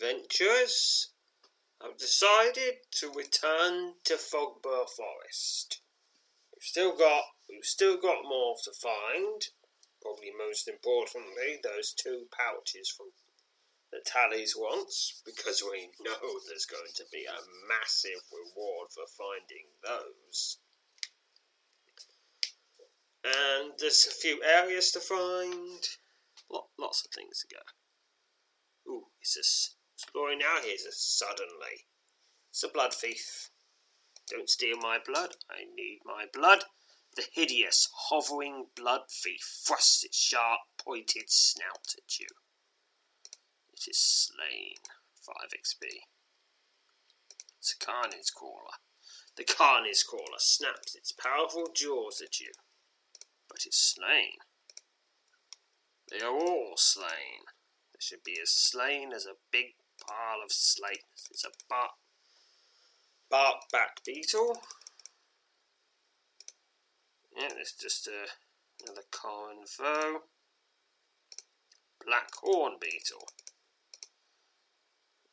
Adventurers. I've decided to return to Fogborough Forest. We've still got we've still got more to find. Probably most importantly, those two pouches from the tallies once, because we know there's going to be a massive reward for finding those. And there's a few areas to find. Lots of things to go. Ooh, it's a exploring now. Here's a suddenly. It's a blood thief. Don't steal my blood. I need my blood. The hideous, hovering blood thief thrusts its sharp, pointed snout at you. It is slain. 5 XP. It's a carnage crawler. The carnage crawler snaps its powerful jaws at you. But it's slain. They are all slain. They should be as slain as a big pile of slate. It's a bark, bark back beetle. Yeah, it's just a, another common foe. Black horn beetle.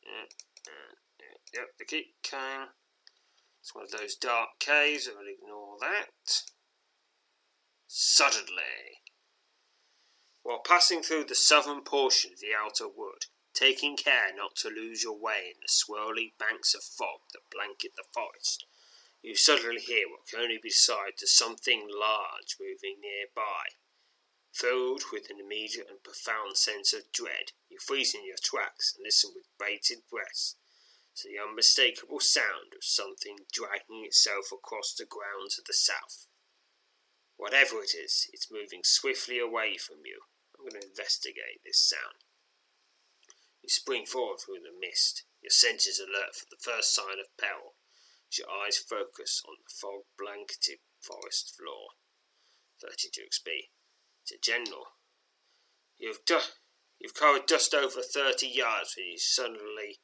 Yeah, yeah, yep, the keep coming. It's one of those dark caves, I'll ignore that. Suddenly, while passing through the southern portion of the outer wood, taking care not to lose your way in the swirling banks of fog that blanket the forest, you suddenly hear what can only be sighed to something large moving nearby. Filled with an immediate and profound sense of dread, you freeze in your tracks and listen with bated breath to the unmistakable sound of something dragging itself across the ground to the south. Whatever it is, it's moving swiftly away from you, I'm going to investigate this sound. You spring forward through the mist, your senses alert for the first sign of peril, as your eyes focus on the fog blanketed forest floor. 32 XP. It's a general. You've, du- you've covered just over 30 yards when you suddenly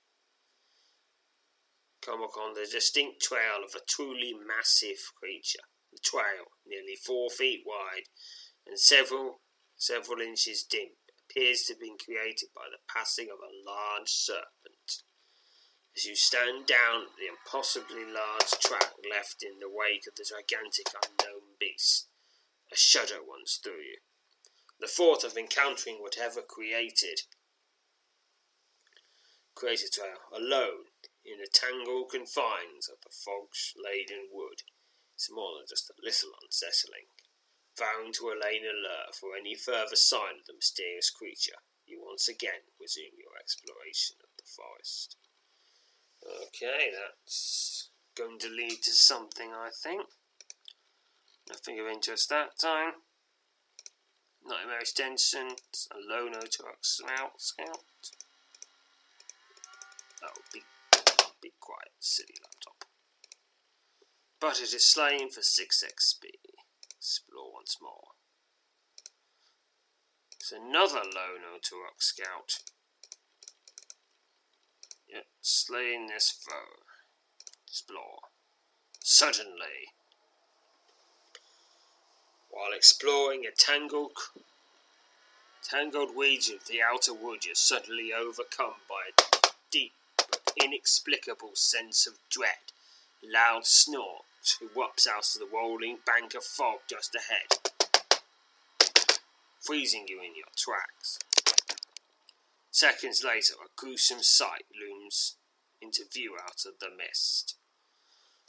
come upon the distinct trail of a truly massive creature. The trail, nearly four feet wide and several several inches dim, appears to have been created by the passing of a large serpent. As you stand down at the impossibly large track left in the wake of the gigantic unknown beast, a shudder runs through you. The thought of encountering whatever created created trail alone in the tangled confines of the fog-laden wood is more than just a little unsettling. Vowing to remain alert for any further sign of the mysterious creature, you once again resume your exploration of the forest. Okay, that's going to lead to something, I think. Nothing of interest that time. Nightmare extension, a low note scout. scout. Oh, be, be quiet, silly laptop. But it is slain for 6 XP. Once more. It's another low to rock scout. Yet, slaying this foe. Explore. Suddenly. While exploring a tangled, tangled weeds of the outer wood, you're suddenly overcome by a deep but inexplicable sense of dread. Loud snort who erupts out of the rolling bank of fog just ahead, freezing you in your tracks. Seconds later, a gruesome sight looms into view out of the mist.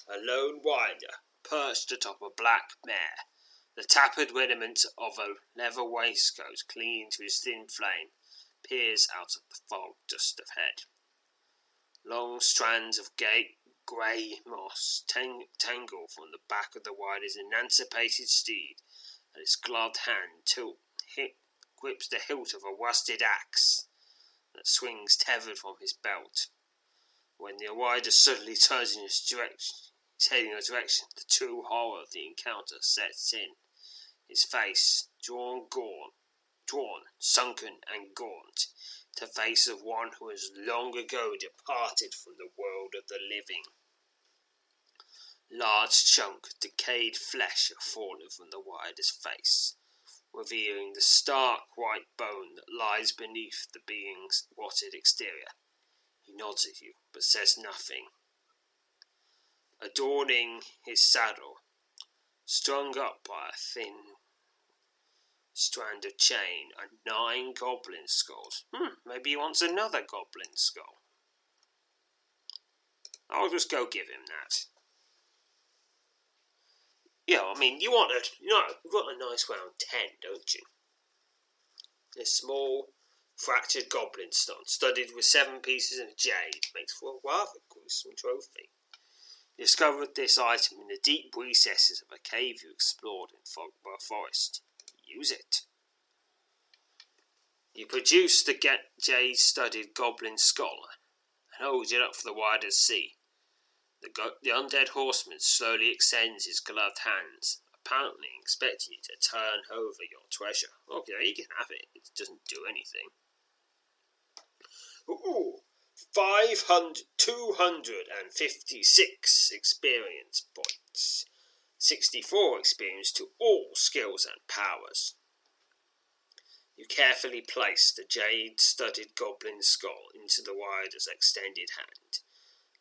A lone rider, perched atop a black mare, the tapered rudiment of a leather waistcoat clinging to his thin frame, peers out of the fog just ahead. Long strands of gay, grey moss tang- tangle from the back of the rider's emancipated steed, and his gloved hand tilt, hit, grips the hilt of a rusted axe that swings tethered from his belt. When the rider suddenly turns in his direction, his head in a direction, the true horror of the encounter sets in. His face drawn, gaunt, drawn, sunken, and gaunt, the face of one who has long ago departed from the world of the living. Large chunk of decayed flesh are fallen from the rider's face, revealing the stark white bone that lies beneath the being's rotted exterior. He nods at you, but says nothing. Adorning his saddle, strung up by a thin strand of chain, and nine goblin skulls. Hmm, maybe he wants another goblin skull. I'll just go give him that. Yeah, I mean, you want a, you know, you've got a nice round ten, don't you? A small, fractured goblin stone, studded with seven pieces of jade, makes for a rather gruesome trophy. You discovered this item in the deep recesses of a cave you explored in Fogbar Forest. Use it. You produce the jade-studded goblin skull and holds it up for the wider sea. The, go- the undead horseman slowly extends his gloved hands, apparently expecting you to turn over your treasure. Okay, you can have it. It doesn't do anything. Ooh, 500, 256 experience points. 64 experience to all skills and powers. You carefully place the jade studded goblin skull into the rider's extended hand.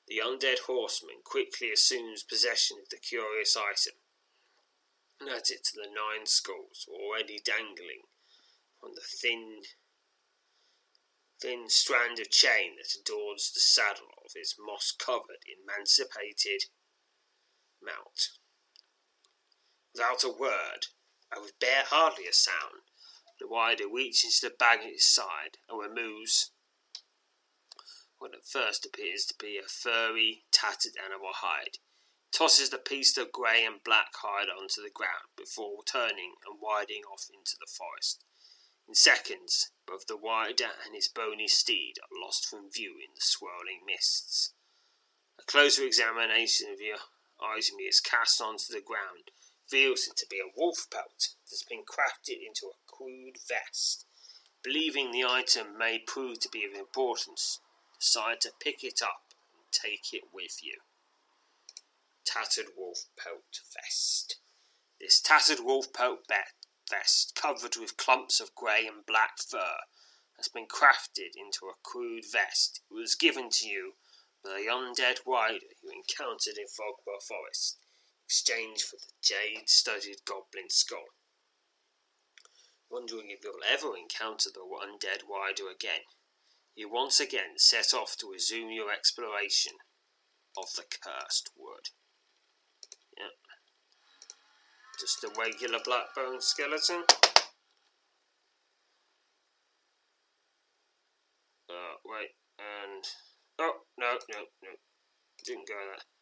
The undead horseman quickly assumes possession of the curious item and adds it to the nine skulls already dangling from the thin thin strand of chain that adorns the saddle of his moss covered, emancipated mount. Without a word, and with bare hardly a sound, the rider reaches the bag at his side and removes what at first appears to be a furry, tattered animal hide, tosses the piece of grey and black hide onto the ground before turning and riding off into the forest. In seconds, both the rider and his bony steed are lost from view in the swirling mists. A closer examination of your item is cast onto the ground reveals it to be a wolf pelt that's been crafted into a crude vest. Believing the item may prove to be of importance, decide to pick it up and take it with you. Tattered wolf pelt vest. This tattered wolf pelt vest, covered with clumps of grey and black fur, has been crafted into a crude vest. It was given to you by the undead rider you encountered in Fogbar Forest, exchanged for the jade-studded goblin skull. Wondering if you'll ever encounter the undead rider again, you once again set off to resume your exploration of the cursed wood. Yep. Just a regular black bone skeleton. Uh, wait, and. Oh, no, no, no. Didn't go there.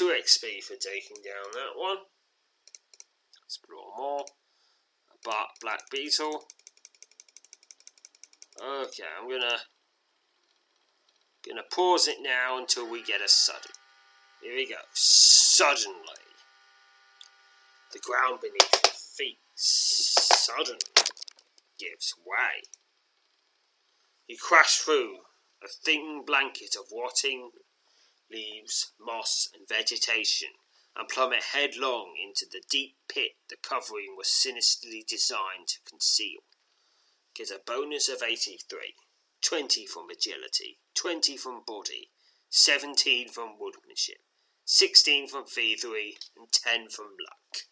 Two XP for taking down that one. Explore more but Black Beetle. Okay, I'm gonna gonna pause it now until we get a sudden. Here we go. Suddenly, the ground beneath your feet suddenly gives way. You crash through a thin blanket of rotting leaves, moss, and vegetation and plummet headlong into the deep pit the covering was sinisterly designed to conceal. Get a bonus of 83, 20 from agility, 20 from body, 17 from woodmanship, 16 from thievery, and 10 from luck.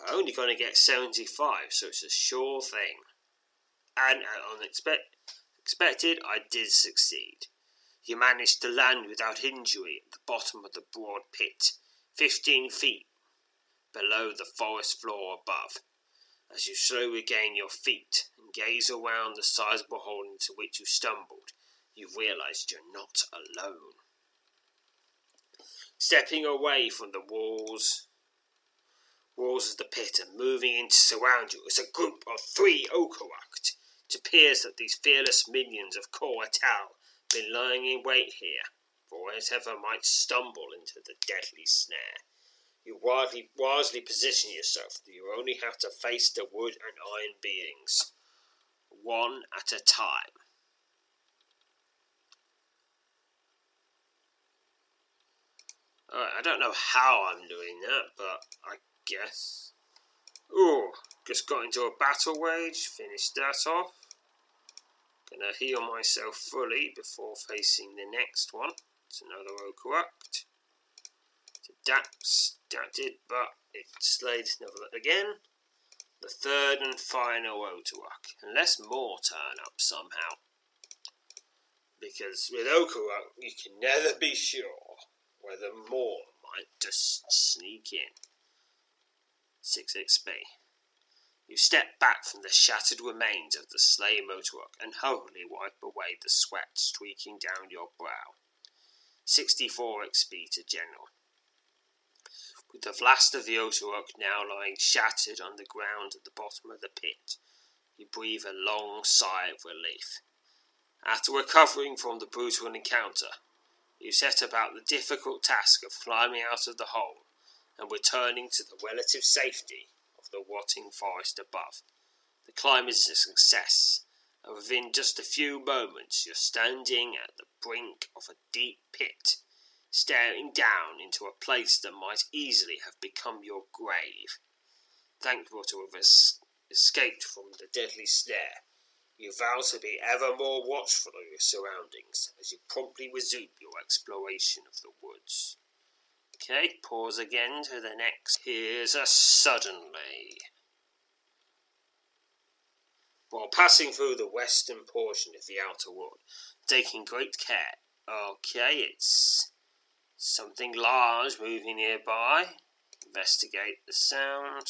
I'm only going to get 75, so it's a sure thing. And uh, unexpected, I did succeed. You managed to land without injury at the bottom of the broad pit, 15 feet below the forest floor above. As you slowly regain your feet and gaze around the sizable hole into which you stumbled, you realize you're not alone. Stepping away from the walls walls of the pit and moving in to surround you is a group of three Okarukt. It appears that these fearless minions of Koratal been lying in wait here for whatever might stumble into the deadly snare. You wisely, wisely position yourself you only have to face the wood and iron beings, one at a time. Alright, I don't know how I'm doing that, but I guess. Oh, just got into a battle wage, finished that off. Gonna heal myself fully before facing the next one. It's another. That's that did, but it slayed another again. The third and final Okarukt, unless more turn up somehow. Because with Okarukt, you can never be sure whether more might just sneak in. 6 XP. You step back from the shattered remains of the slain Motorrock and hurriedly wipe away the sweat streaking down your brow. 64 XP to General. With the last of the Okarukt now lying shattered on the ground at the bottom of the pit, you breathe a long sigh of relief. After recovering from the brutal encounter, you set about the difficult task of climbing out of the hole and returning to the relative safety the rotting forest above. The climb is a success, and within just a few moments you're standing at the brink of a deep pit, staring down into a place that might easily have become your grave. Thankful to have es- escaped from the deadly snare, you vow to be ever more watchful of your surroundings as you promptly resume your exploration of the woods. Okay, pause again to the next. Here's a suddenly. While passing through the western portion of the outer wood, taking great care. Okay, it's something large moving nearby. Investigate the sound.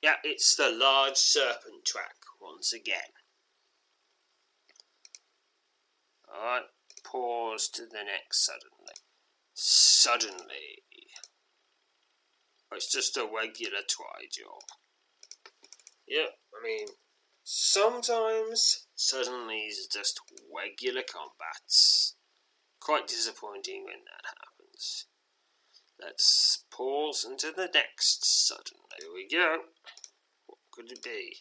Yeah, it's the large serpent track once again. Alright, pause to the next suddenly suddenly. It's just a regular job. Yeah, I mean, sometimes suddenly it's just regular combats. Quite disappointing when that happens. Let's pause into the next suddenly. Here we go. What could it be?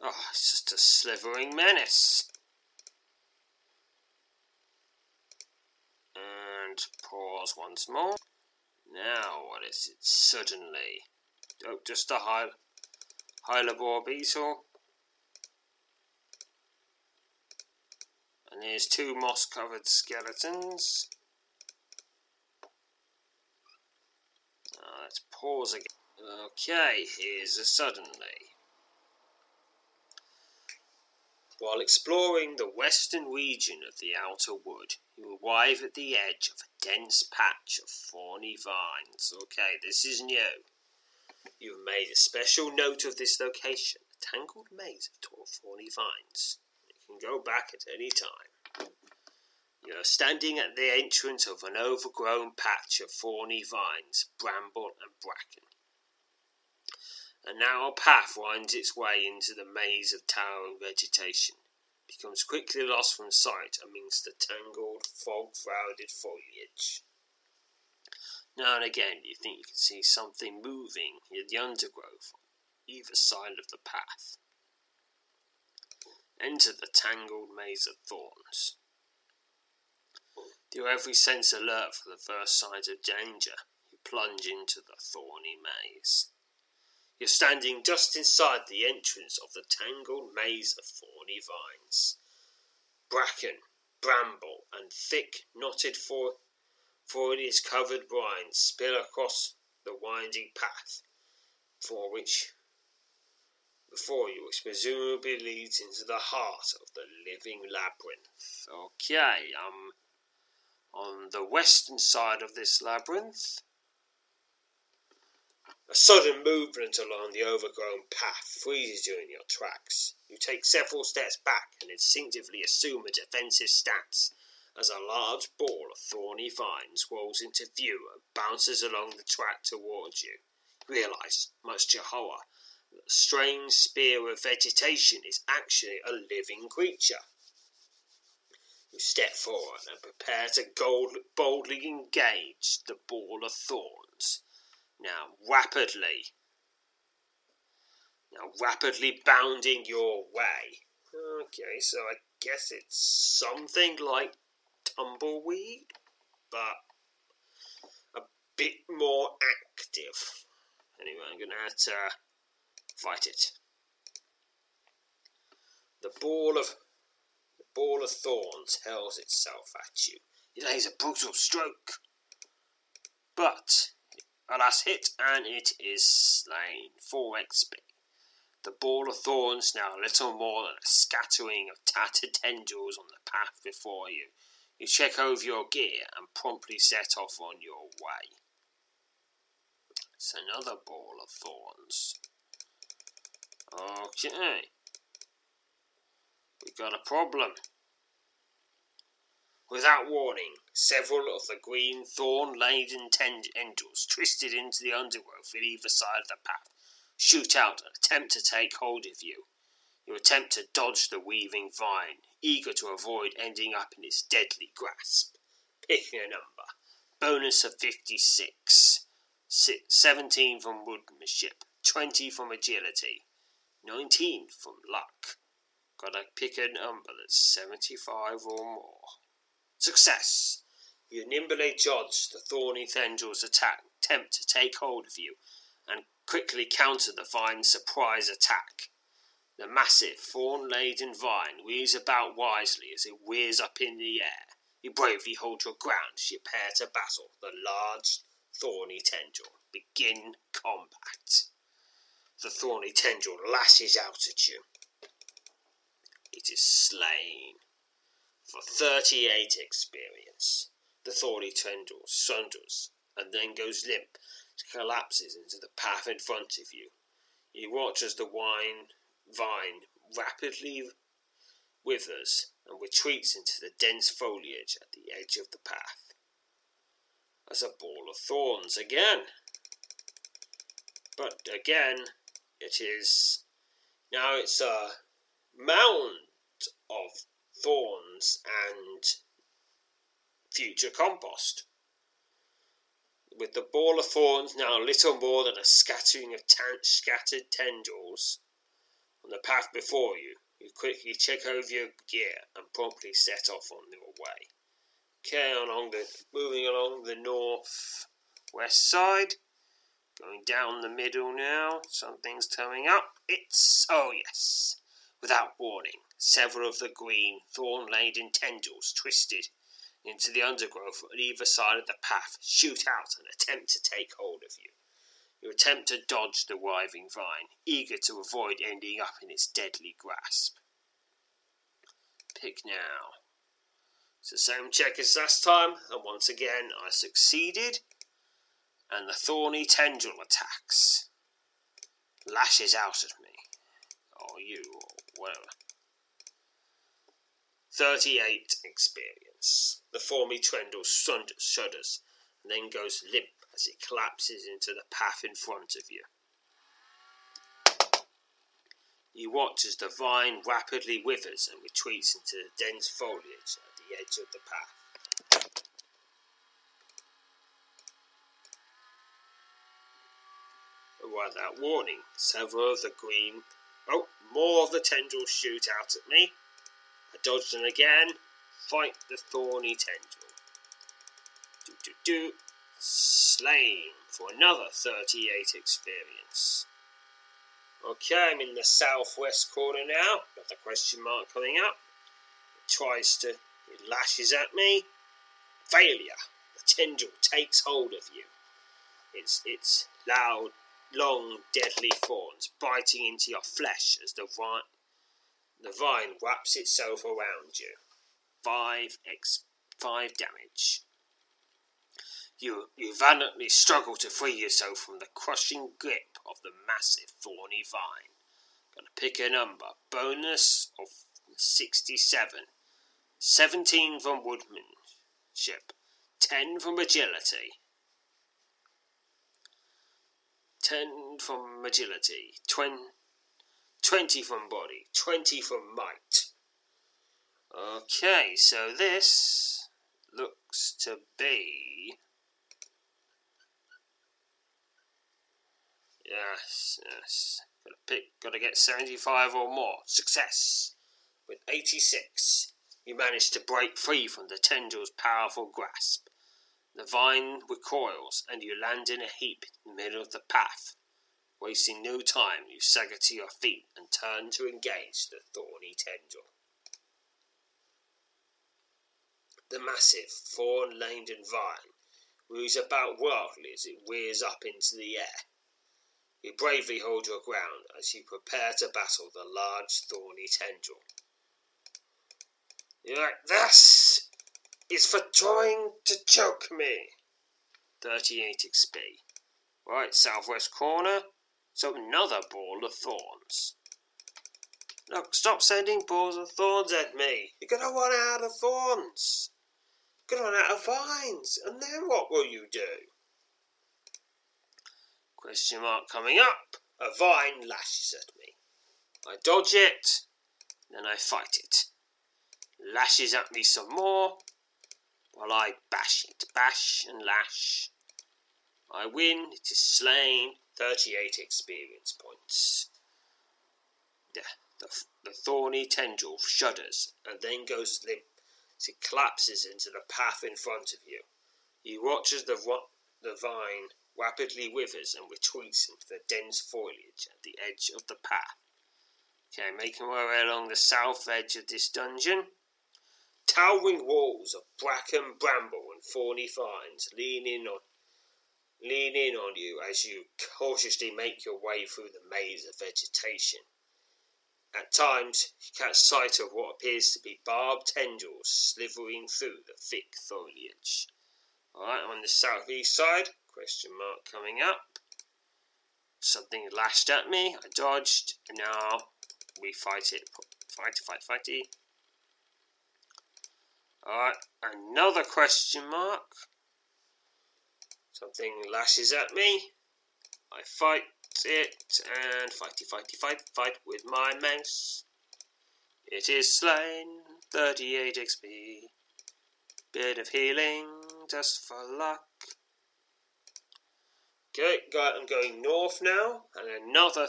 Oh, it's just a slithering menace. And pause once more. Now, what is it? Suddenly. Oh, just a high, beetle. And here's two moss covered skeletons. Now, let's pause again. Okay, here's a suddenly. While exploring the western region of the outer wood, you arrive at the edge of a dense patch of thorny vines. Okay, this is new. You've made a special note of this location, a tangled maze of tall thorny vines. You can go back at any time. You are standing at the entrance of an overgrown patch of thorny vines, bramble, and bracken. And now a narrow path winds its way into the maze of towering vegetation, becomes quickly lost from sight amidst the tangled, fog-shrouded foliage. Now and again you think you can see something moving in the undergrowth on either side of the path. Enter the tangled maze of thorns. Your every sense alert for the first signs of danger, you plunge into the thorny maze. You're standing just inside the entrance of the tangled maze of thorny vines. Bracken, bramble, and thick, knotted for foliage covered vines spill across the winding path for which before you, which presumably leads into the heart of the living labyrinth. Okay, I'm on the western side of this labyrinth. A sudden movement along the overgrown path freezes you in your tracks. You take several steps back and instinctively assume a defensive stance as a large ball of thorny vines rolls into view and bounces along the track towards you. You realize, much to your horror, that the strange spear of vegetation is actually a living creature. You step forward and prepare to boldly engage the ball of thorns. Now, rapidly, now rapidly bounding your way. Okay, so I guess it's something like tumbleweed, but a bit more active. Anyway, I'm gonna have to fight it. The ball of the ball of thorns hurls itself at you. It lays a brutal stroke, but alas, hit and it is slain. Four XP. The ball of thorns now little more than a scattering of tattered tendrils on the path before you. You check over your gear and promptly set off on your way. It's another ball of thorns. Okay. We've got a problem. Without warning, several of the green thorn laden tendrils twisted into the undergrowth at either side of the path shoot out and attempt to take hold of you. You attempt to dodge the weaving vine, eager to avoid ending up in its deadly grasp. Picking a number. Bonus of 56. 17 from woodmanship. 20 from agility. 19 from luck. Gotta pick a number that's 75 or more. Success! You nimbly dodge the thorny tendrils' attack, attempt to take hold of you, and quickly counter the vine's surprise attack. The massive, thorn laden vine weaves about wisely as it whirs up in the air. You bravely hold your ground as you prepare to battle the large, thorny tendril. Begin combat. The thorny tendril lashes out at you. It is slain. For 38 experience, the thorny tendril sunders and then goes limp, collapses into the path in front of you. You watch as the wine vine rapidly withers and retreats into the dense foliage at the edge of the path. As a ball of thorns again. But again, it is now it's a mound of thorns and future compost. With the ball of thorns now little more than a scattering of scattered tendrils on the path before you, you quickly check over your gear and promptly set off on your way. Okay, along the moving along the north west side, going down the middle now. Something's coming up. It's oh yes. Without warning, several of the green, thorn-laden tendrils twisted into the undergrowth on either side of the path shoot out and attempt to take hold of you. You attempt to dodge the writhing vine, eager to avoid ending up in its deadly grasp. Pick now. It's the same check as last time, and once again I succeeded, and the thorny tendril attacks. Lashes out at me. Or you, or whatever. 38 experience. The thorny tendril shudders, and then goes limp as it collapses into the path in front of you. You watch as the vine rapidly withers and retreats into the dense foliage at the edge of the path. Without warning, several of the green. Oh, more of the tendrils shoot out at me. Dodge them again. Fight the thorny tendril. Do do do slain for another 38 experience. Okay, I'm in the southwest corner now. Got the question mark coming up. It tries to, it lashes at me. Failure. The tendril takes hold of you. its its loud, long, deadly thorns biting into your flesh as the the vine wraps itself around you. Five x five damage. You you valiantly struggle to free yourself from the crushing grip of the massive thorny vine. Gonna pick a number. Bonus of sixty-seven. Seventeen from woodmanship. Ten from agility. Ten from agility. Twen- twenty from body. Twenty from might. Okay, so this looks to be. Yes, yes. Gotta pick, gotta get 75 or more. Success! With 86, you manage to break free from the tendril's powerful grasp. The vine recoils, and you land in a heap in the middle of the path. Wasting no time, you stagger to your feet and turn to engage the thorny tendril. The massive, thorn laden vine moves about wildly as it rears up into the air. You bravely hold your ground as you prepare to battle the large thorny tendril. You're like, this is for trying to choke me. 38 XP. Right, southwest corner. So another ball of thorns. Look, stop sending balls of thorns at me. You're gonna run out of thorns. You're gonna run out of vines. And then what will you do? Question mark coming up. A vine lashes at me. I dodge it, then I fight it. Lashes at me some more, while I bash it. Bash and lash. I win, it is slain, 38 experience points. The, the, the thorny tendril shudders and then goes limp as it collapses into the path in front of you. You watch as the, the vine rapidly withers and retreats into the dense foliage at the edge of the path. Okay, making my way along the south edge of this dungeon. Towering walls of bracken, bramble, and thorny vines lean in on lean in on you as you cautiously make your way through the maze of vegetation. At times, you catch sight of what appears to be barbed tendrils slithering through the thick foliage. Alright, on the southeast side, Question mark coming up. Something lashed at me. I dodged. And now we fight it. Fight, fight, fighty. Alright, another question mark. Something lashes at me. I fight it and fighty, fighty, fight, fight with my mouse. It is slain. 38 XP. Bit of healing just for luck. Okay, I'm going north now, and another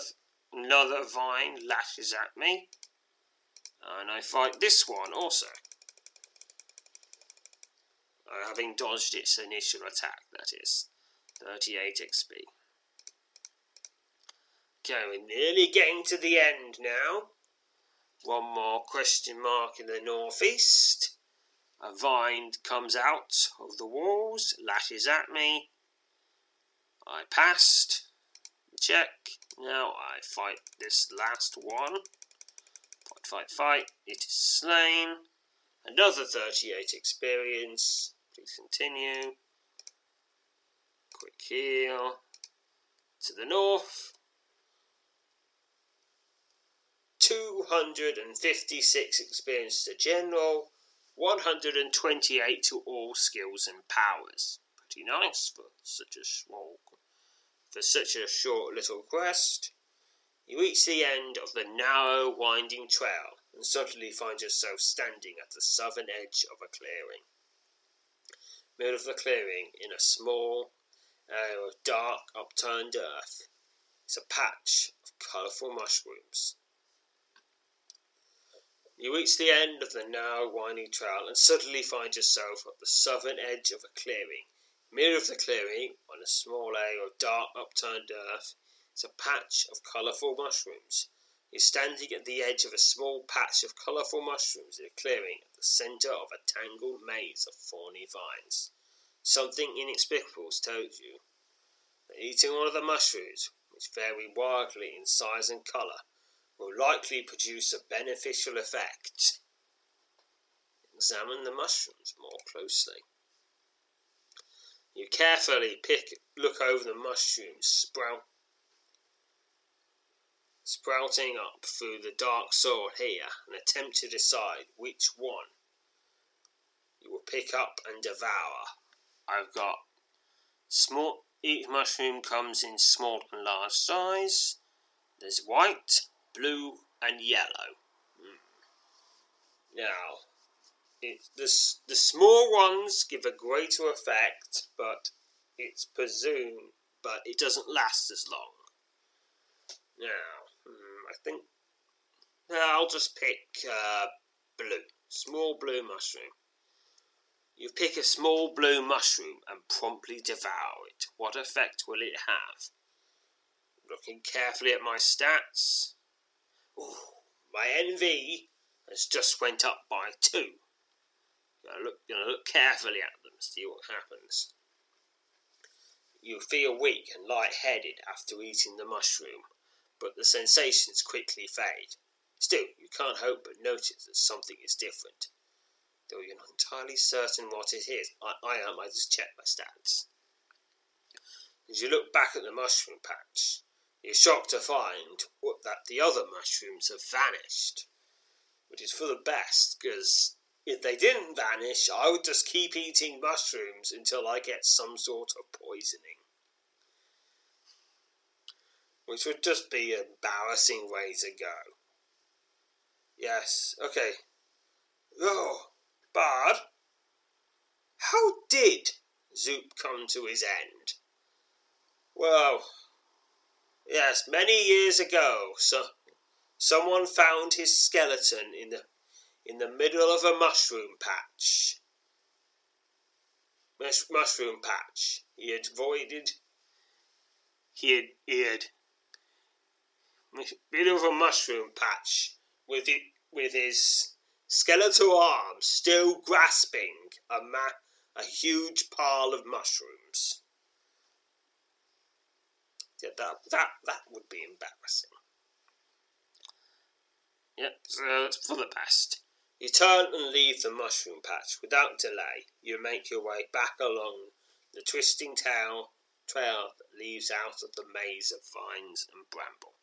another vine lashes at me, and I fight this one also. Uh, having dodged its initial attack, that is, 38 XP. Okay, we're nearly getting to the end now. One more question mark in the northeast. A vine comes out of the walls, lashes at me, I passed. Check. Now I fight this last one. Fight, fight, fight. It is slain. Another 38 experience. Please continue. Quick heal. To the north. 256 experience to general. 128 to all skills and powers. Pretty nice for such a small for such a short little quest. You reach the end of the narrow, winding trail and suddenly find yourself standing at the southern edge of a clearing. Middle of the clearing, in a small area of dark, upturned earth, is a patch of colourful mushrooms. You reach the end of the narrow, winding trail and suddenly find yourself at the southern edge of a clearing Middle of the clearing, on a small area of dark upturned earth, is a patch of colourful mushrooms. You're standing at the edge of a small patch of colourful mushrooms in a clearing at the centre of a tangled maze of thorny vines. Something inexplicable tells you that Eating one of the mushrooms, which vary wildly in size and colour, will likely produce a beneficial effect. Examine the mushrooms more closely. You carefully pick, look over the mushrooms sprout, sprouting up through the dark soil here and attempt to decide which one you will pick up and devour. I've got small. Each mushroom comes in small and large size. There's white, blue, and yellow. Mm. Now, it, the, the small ones give a greater effect, but it's presumed, but it doesn't last as long. Now, think I'll just pick uh, blue, small blue mushroom. You pick a small blue mushroom and promptly devour it. What effect will it have? Looking carefully at my stats. Ooh, my NV has just went up by two. Gonna look, gonna look carefully at them, see what happens. You feel weak and light-headed after eating the mushroom, but the sensations quickly fade. Still, you can't help but notice that something is different. Though you're not entirely certain what it is, I, I am, I just checked my stats. As you look back at the mushroom patch, you're shocked to find that the other mushrooms have vanished. Which is for the best, because if they didn't vanish, I would just keep eating mushrooms until I get some sort of poisoning. Which would just be an embarrassing way to go. Yes, okay. Oh, Bard, how did Zoop come to his end? Well, yes, many years ago, so someone found his skeleton in the in the middle of a mushroom patch. Mush, mushroom patch. He had avoided. He had, he had a mushroom patch with it with his skeletal arms still grasping a ma- a huge pile of mushrooms. Yeah, that that that would be embarrassing. Yep, so it's for the best. You turn and leave the mushroom patch without delay. You make your way back along the twisting tail trail that leads out of the maze of vines and bramble.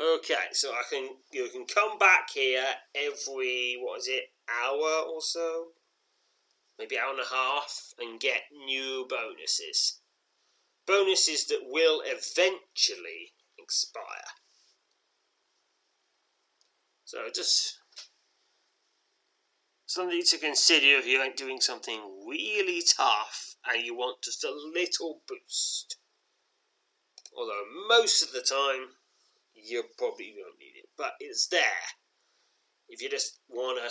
Okay, so I can you can come back here every what is it hour or so, maybe hour and a half, and get new bonuses. Bonuses that will eventually expire. So just something to consider if you ain't doing something really tough and you want just a little boost. Although most of the time you probably won't need it, but it's there. If you just want to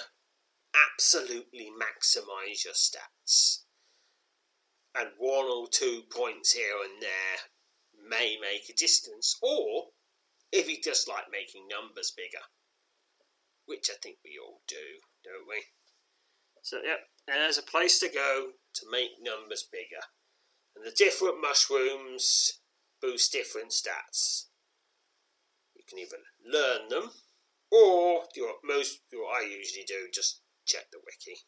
absolutely maximize your stats, and one or two points here and there may make a distance, or if you just like making numbers bigger which I think we all do, don't we? So, yeah, there's a place to go to make numbers bigger. And the different mushrooms boost different stats. Can even learn them, or do what most what I usually do, just check the wiki.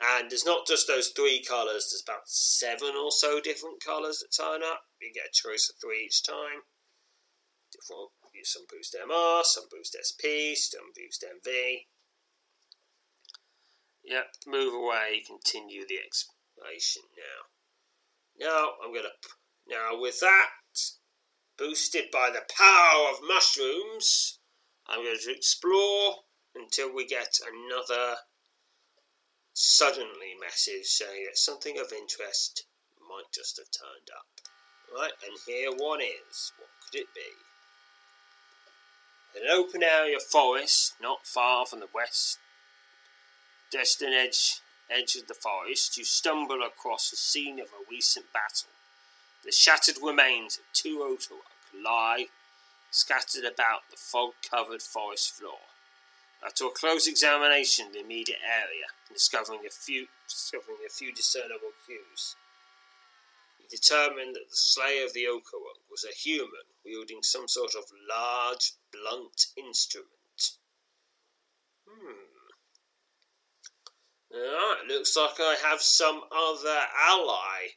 And there's not just those three colours, there's about seven or so different colours that turn up. You get a choice of three each time. Different some boost MR, some boost SP, some boost MV. Yep, move away, continue the exploration now. Now I'm gonna now with that boosted by the power of mushrooms, I'm going to explore until we get another suddenly message saying that something of interest might just have turned up. Right, and here one is. What could it be? In an open area of forest, not far from the west distant edge, edge of the forest, you stumble across the scene of a recent battle. The shattered remains of two Otawuk lie scattered about the fog-covered forest floor. After a close examination of the immediate area, and discovering a few discovering a few discernible cues, he determined that the slayer of the Okook was a human wielding some sort of large, blunt instrument. Hmm. Alright, looks like I have some other ally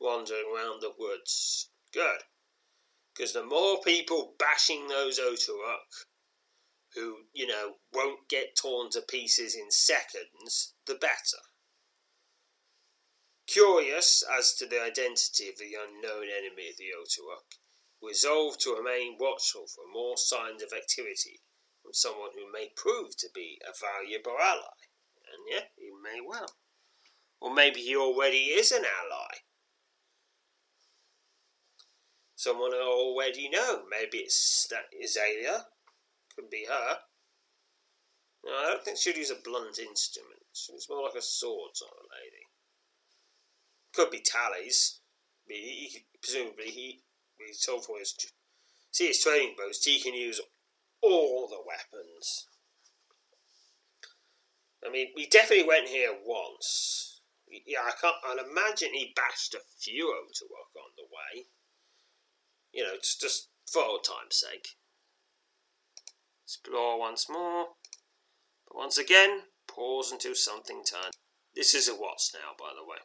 wandering around the woods. Good. Because the more people bashing those Otorook, who, you know, won't get torn to pieces in seconds, the better. Curious as to the identity of the unknown enemy of the Otorook, resolved to remain watchful for more signs of activity from someone who may prove to be a valuable ally. And yeah, he may well. Or maybe he already is an ally. Someone I already know. Maybe it's that Azalea. Could be her. No, I don't think she'd use a blunt instrument. She's more like a sword sort of lady. Could be Tally's. He, he, presumably, he, he's told for his see his training boast. He can use all the weapons. I mean, we definitely went here once. Yeah, I can't. I'd imagine he bashed a few Otorook on the way. You know, just, just for old time's sake. Explore once more. But once again, pause until something turns. This is a what's now, by the way.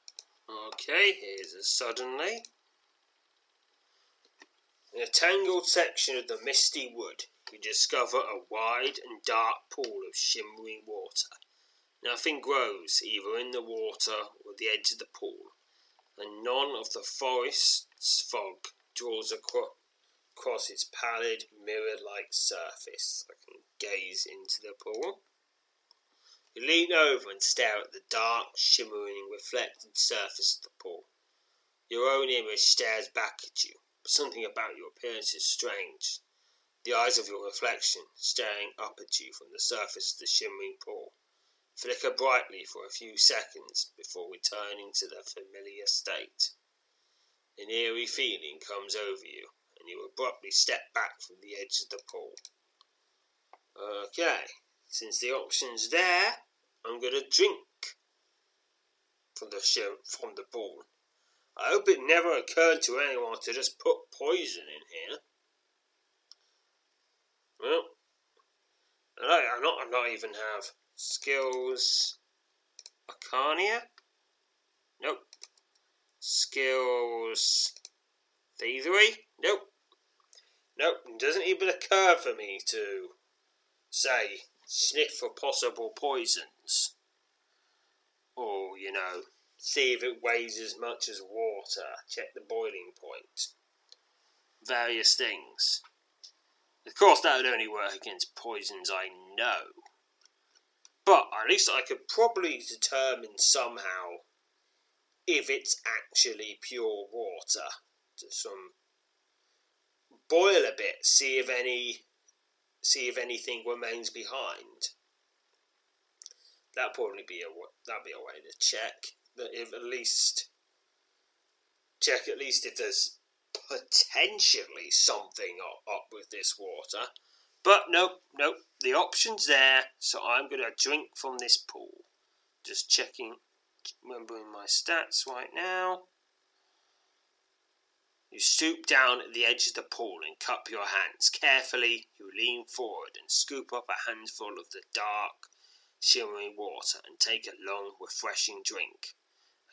Okay, here's a suddenly. In a tangled section of the misty wood, you discover a wide and dark pool of shimmering water. Nothing grows either in the water or the edge of the pool, and none of the forest's fog draws acro- across its pallid, mirror like surface. I can gaze into the pool. You lean over and stare at the dark, shimmering, reflected surface of the pool. Your own image stares back at you, something about your appearance is strange. The eyes of your reflection, staring up at you from the surface of the shimmering pool, flicker brightly for a few seconds before returning to their familiar state. An eerie feeling comes over you, and you abruptly step back from the edge of the pool. Okay, since the option's there, I'm gonna drink from the show, from the pool. I hope it never occurred to anyone to just put poison in here. Well, I, not. I'm not even have skills. Arcania. Nope. Skills. Thievery. Nope. Nope. Doesn't even occur for me to say sniff for possible poisons. Or, you know, see if it weighs as much as water, check the boiling point. Various things. Of course, that would only work against poisons I know. But at least I could probably determine somehow if it's actually pure water. To some boil a bit, see if any see if anything remains behind. That'd probably be a that'd be a way to check that if at least check at least if there's potentially something up, up with this water. But nope, nope, the option's there, so I'm going to drink from this pool. Just checking, remembering my stats right now. You stoop down at the edge of the pool and cup your hands. Carefully, you lean forward and scoop up a handful of the dark, shimmering water and take a long, refreshing drink.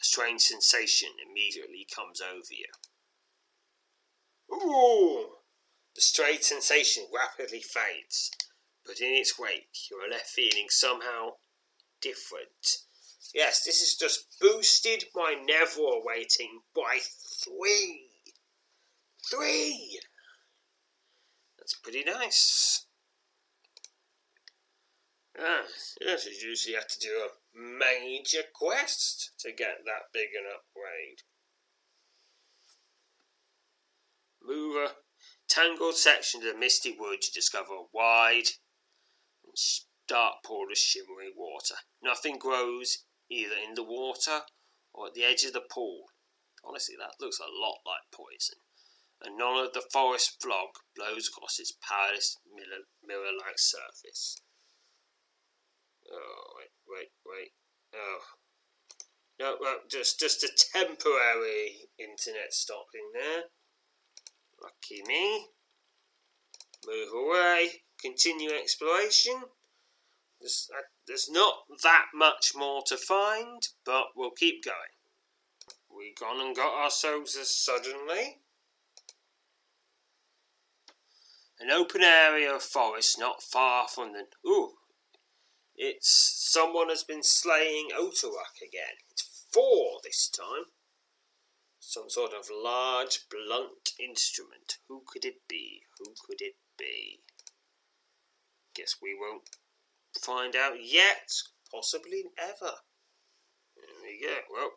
A strange sensation immediately comes over you. Ooh! The strange sensation rapidly fades, but in its wake you are left feeling somehow different. Yes, this has just boosted my Neville rating by three. Three! That's pretty nice. Ah, yes, you usually have to do a major quest to get that big an upgrade. Mover. Tangled section of the misty wood you discover a wide and dark pool of shimmering water. Nothing grows either in the water or at the edge of the pool. Honestly, that looks a lot like poison. And none of the forest fog blows across its powerless mirror like surface. Oh, wait, wait, wait. Oh. No, well, just just a temporary internet stopping there. Lucky me. Move away. Continue exploration. There's, uh, there's not that much more to find, but we'll keep going. We gone and got ourselves a suddenly an open area of forest not far from the. Ooh, it's someone has been slaying Otorook again. It's four this time. Some sort of large, blunt instrument. Who could it be? Who could it be? Guess we won't find out yet. Possibly ever. There we go. Well,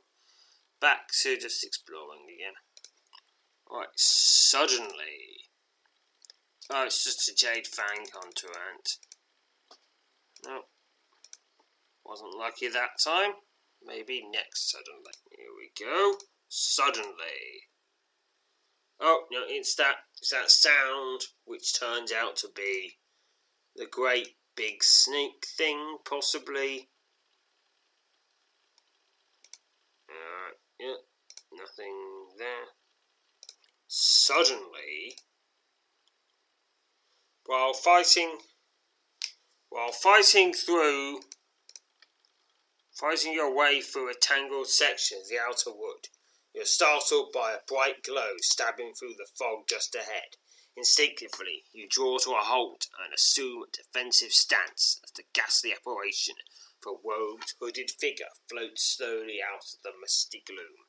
back to just exploring again. Right, suddenly. Oh, it's just a Jade Fang Hunter ant. No, wasn't lucky that time. Maybe next suddenly. Here we go. Suddenly. Oh no, it's that it's that sound which turns out to be the great big snake thing, possibly. Alright, yeah, nothing there. Suddenly, while fighting, while fighting through Fighting your way through a tangled section of the outer wood, you're startled by a bright glow stabbing through the fog just ahead. Instinctively, you draw to a halt and assume a defensive stance as the ghastly apparition of a robed, hooded figure floats slowly out of the misty gloom.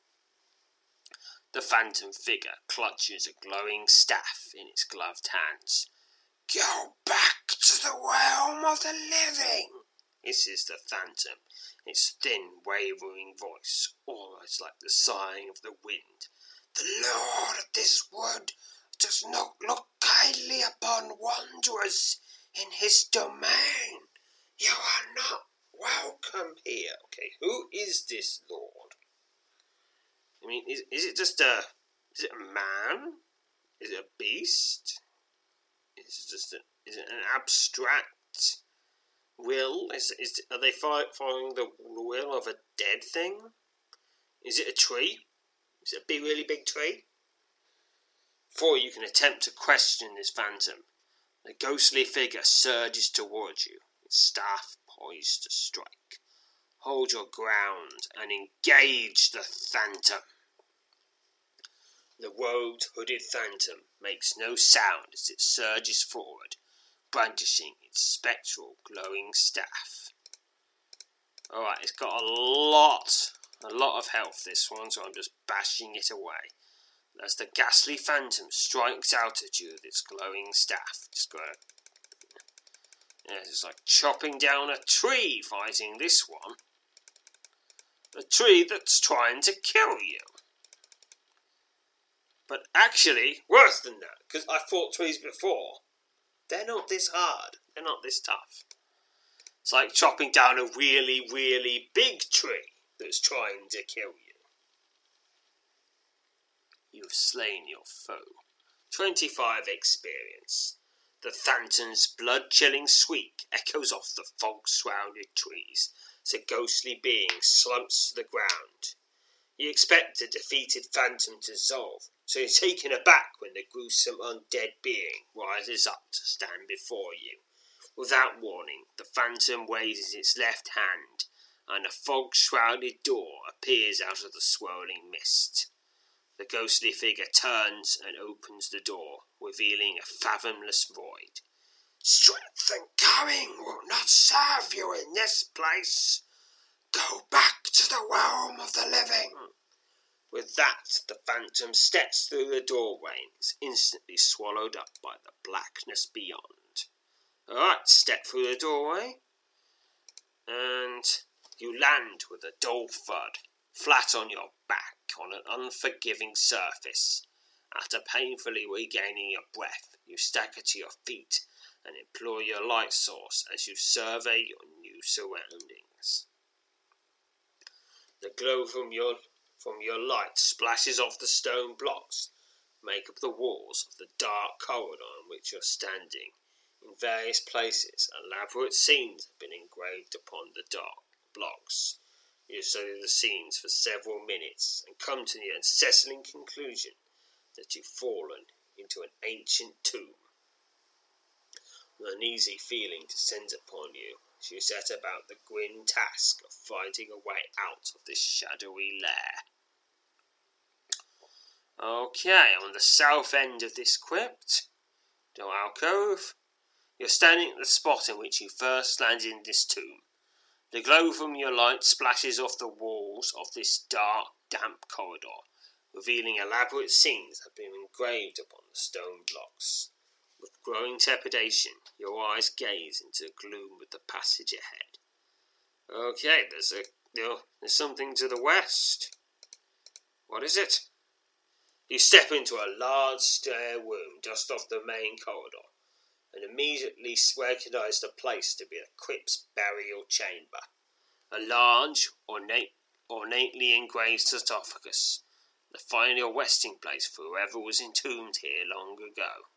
The phantom figure clutches a glowing staff in its gloved hands. Go back to the realm of the living! hisses the phantom, its thin, wavering voice almost like the sighing of the wind. The lord of this wood does not look kindly upon wanderers in his domain. You are not welcome here. Okay, who is this lord? I mean, is, is it just a is it a man? Is it a beast? Is it just a, is it an abstract will? Is is are they following the will of a dead thing? Is it a tree? Is it a big, really big tree? Before you can attempt to question this phantom, the ghostly figure surges towards you, its staff poised to strike. Hold your ground and engage the phantom. The robed, hooded phantom makes no sound as it surges forward, brandishing its spectral, glowing staff. Alright, it's got a lot, a lot of health, this one, so I'm just bashing it away. As the ghastly phantom strikes out at you with its glowing staff, just got. Yeah, it's like chopping down a tree fighting this one. A tree that's trying to kill you. But actually, worse than that, because I fought trees before they're not this hard. They're not this tough. It's like chopping down a really, really big tree that's trying to kill you. You have slain your foe. 25 experience. The phantom's blood chilling squeak echoes off the fog shrouded trees as a ghostly being slumps to the ground. You expect the defeated phantom to dissolve, so you're taken aback when the gruesome undead being rises up to stand before you. Without warning, the phantom raises its left hand, and a fog shrouded door appears out of the swirling mist. The ghostly figure turns and opens the door, revealing a fathomless void. Strength and cunning will not serve you in this place. Go back to the realm of the living. Hmm. With that, the phantom steps through the doorway and is instantly swallowed up by the blackness beyond. Alright, step through the doorway, and you land with a dull thud, flat on your back on an unforgiving surface. After painfully regaining your breath, you stagger to your feet and employ your light source as you survey your new surroundings. The glow from your from your light splashes off the stone blocks, make up the walls of the dark corridor in which you're standing. In various places, elaborate scenes have been engraved upon the dark blocks. You study the scenes for several minutes and come to the unsettling conclusion that you've fallen into an ancient tomb. With An uneasy feeling descends upon you as you set about the grim task of finding a way out of this shadowy lair. Okay, on the south end of this crypt, no alcove, you're standing at the spot in which you first landed in this tomb. The glow from your light splashes off the walls of this dark, damp corridor, revealing elaborate scenes that have been engraved upon the stone blocks. With growing trepidation, your eyes gaze into the gloom of the passage ahead. Okay, there's a there's something to the west. What is it? You step into a large stair room just off the main corridor and immediately recognized the place to be the crypt's burial chamber. A large, ornate, ornately engraved sarcophagus, the final resting place for whoever was entombed here long ago.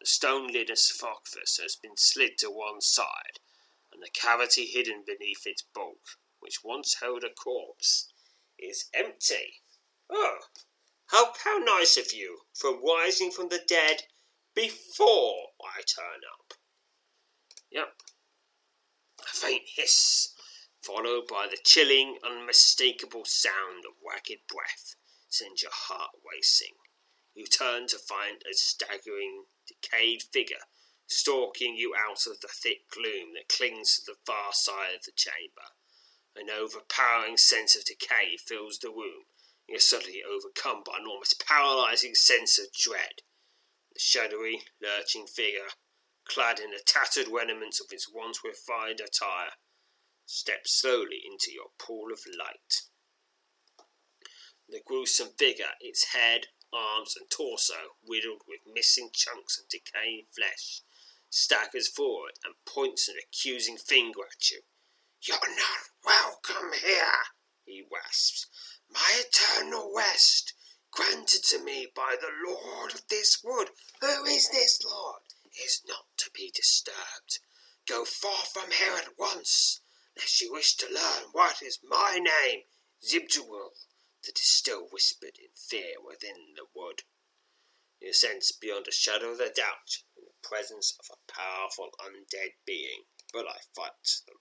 The stone lid of sarcophagus has been slid to one side, and the cavity hidden beneath its bulk, which once held a corpse, is empty. Oh, how, how nice of you From rising from the dead before I turn up. Yep. A faint hiss, followed by the chilling, unmistakable sound of ragged breath, sends your heart racing. You turn to find a staggering, decayed figure stalking you out of the thick gloom that clings to the far side of the chamber. An overpowering sense of decay fills the room. You're suddenly overcome by an almost paralyzing sense of dread. The shadowy, lurching figure, clad in the tattered remnants of its once refined attire, steps slowly into your pool of light. The gruesome figure, its head, arms, and torso riddled with missing chunks of decaying flesh, staggers forward and points an accusing finger at you. You're not welcome here, he rasps. My eternal rest granted to me by the Lord of this wood. Who is this Lord? Is not to be disturbed. Go far from here at once, lest you wish to learn what is my name, Zibjewel, that is still whispered in fear within the wood. You sense beyond a shadow of a doubt in the presence of a powerful undead being, but I fight them.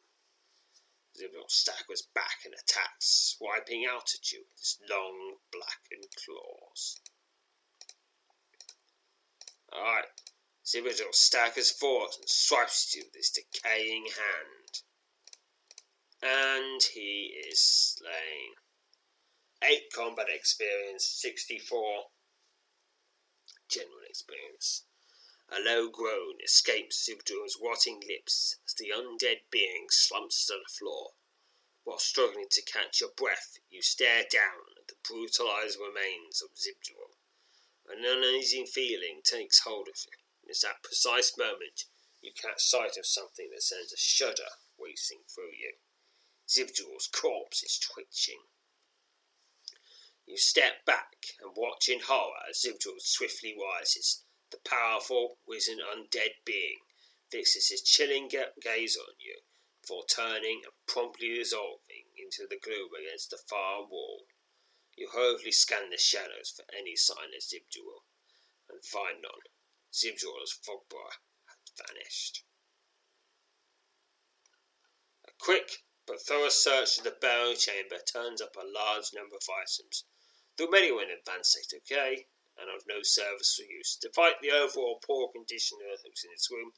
Staggers back and attacks, swiping out at you with his long, blackened claws. Alright, Zibjewel staggers forward and swipes at you with his decaying hand. And he is slain. 8 combat experience, 64 general experience. A low groan escapes Zibjewel's rotting lips as the undead being slumps to the floor. While struggling to catch your breath, you stare down at the brutalized remains of Zibjewel. An uneasy feeling takes hold of you. It's that precise moment you catch sight of something that sends a shudder racing through you. Zibjewel's corpse is twitching. You step back and watch in horror as Zibjewel swiftly rises, the powerful, wizened undead being fixes his chilling gaze on you before turning and promptly dissolving into the gloom against the far wall. You hurriedly scan the shadows for any sign of Zibjewel, and find none. Zibjewel's fogbar has vanished. A quick but thorough search of the burial chamber turns up a large number of items, though many were in advanced state of decay, and of no service or use. Despite the overall poor condition of earthworks in its room,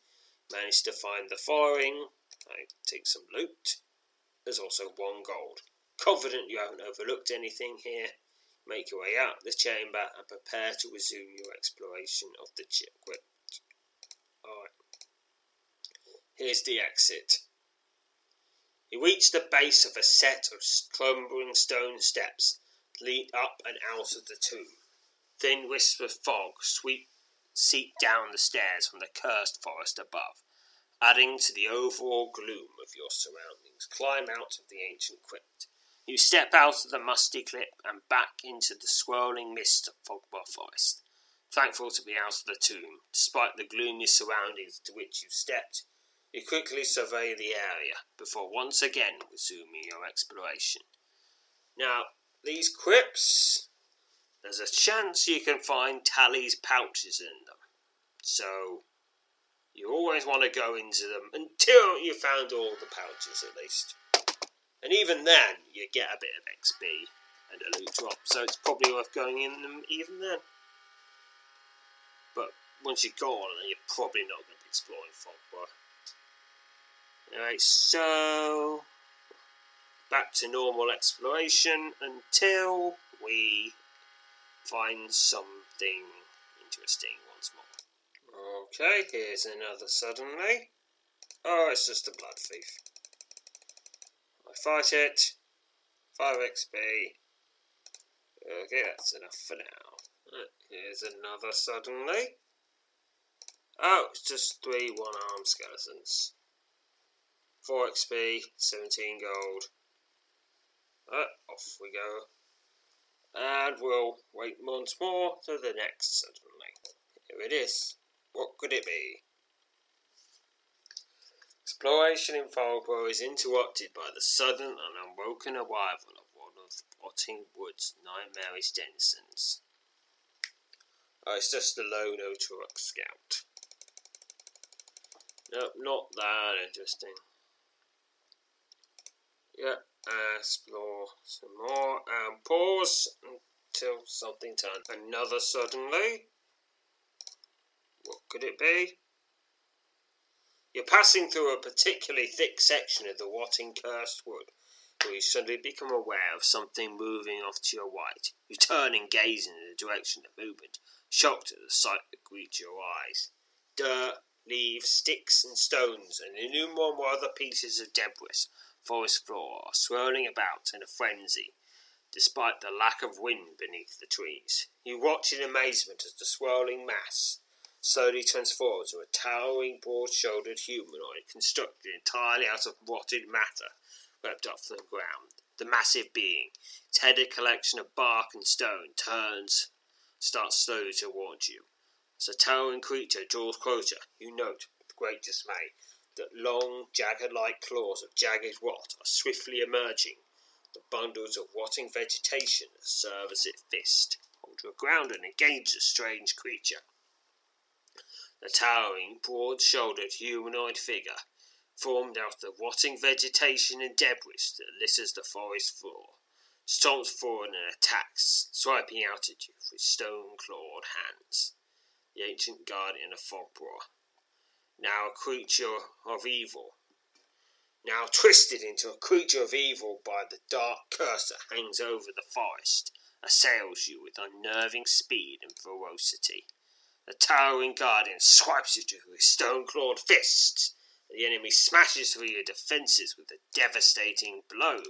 managed to find the following. I take some loot. There's also one gold. Confident you haven't overlooked anything here, make your way out the chamber and prepare to resume your exploration of the crypt. Alright. Here's the exit. He reached the base of a set of clumbering stone steps lead up and out of the tomb. Thin wisps of fog sweep seep down the stairs from the cursed forest above, adding to the overall gloom of your surroundings. Climb out of the ancient crypt. You step out of the musty cliff and back into the swirling mist of Fogbough Forest. Thankful to be out of the tomb, despite the gloomy surroundings to which you stepped, you quickly survey the area before once again resuming your exploration. Now, these crypts, there's a chance you can find Tally's pouches in them. So, you always want to go into them until you found all the pouches at least. And even then, you get a bit of XP and a loot drop, so it's probably worth going in them even then. But once you're gone, then you're probably not going to be exploring Fogbough. Alright, so back to normal exploration until we find something interesting once more. Okay, here's another suddenly. Oh, it's just a blood thief. I fight it. 5 XP. Okay, that's enough for now. Here's another suddenly. Oh, it's just three one arm skeletons. 4 XP, 17 gold. Uh, off we go. And we'll wait once more to the next suddenly. Here it is. What could it be? Exploration in Fogbough is interrupted by the sudden and unwelcome arrival of one of the Rotting Woods nightmarish denizens. Oh, it's just a lone Otorook scout. Nope, not that interesting. Explore some more and pause until something turns. Another suddenly. What could it be? You're passing through a particularly thick section of the Rotting Cursed Wood, where you suddenly become aware of something moving off to your right. You turn and gaze in the direction of movement, shocked at the sight that greets your eyes. Dirt, leaves, sticks, and stones, and innumerable other pieces of debris forest floor are swirling about in a frenzy, despite the lack of wind beneath the trees. You watch in amazement as the swirling mass slowly transforms into a towering, broad shouldered humanoid constructed entirely out of rotted matter swept up from the ground. The massive being, its head a collection of bark and stone, turns, starts slowly towards you. As the towering creature draws closer, you note with great dismay that long, jagged like claws of jagged rot are swiftly emerging. The bundles of rotting vegetation serve as its fist hold you ground and engage the strange creature. The towering, broad shouldered humanoid figure, formed out of the rotting vegetation and debris that litters the forest floor, stomps forward and attacks, swiping out at you with stone clawed hands. The ancient guardian of Fogbough now a creature of evil, now twisted into a creature of evil by the dark curse that hangs over the forest, assails you with unnerving speed and ferocity. The towering guardian swipes at you with his stone clawed fists. The enemy smashes through your defences with a devastating blow.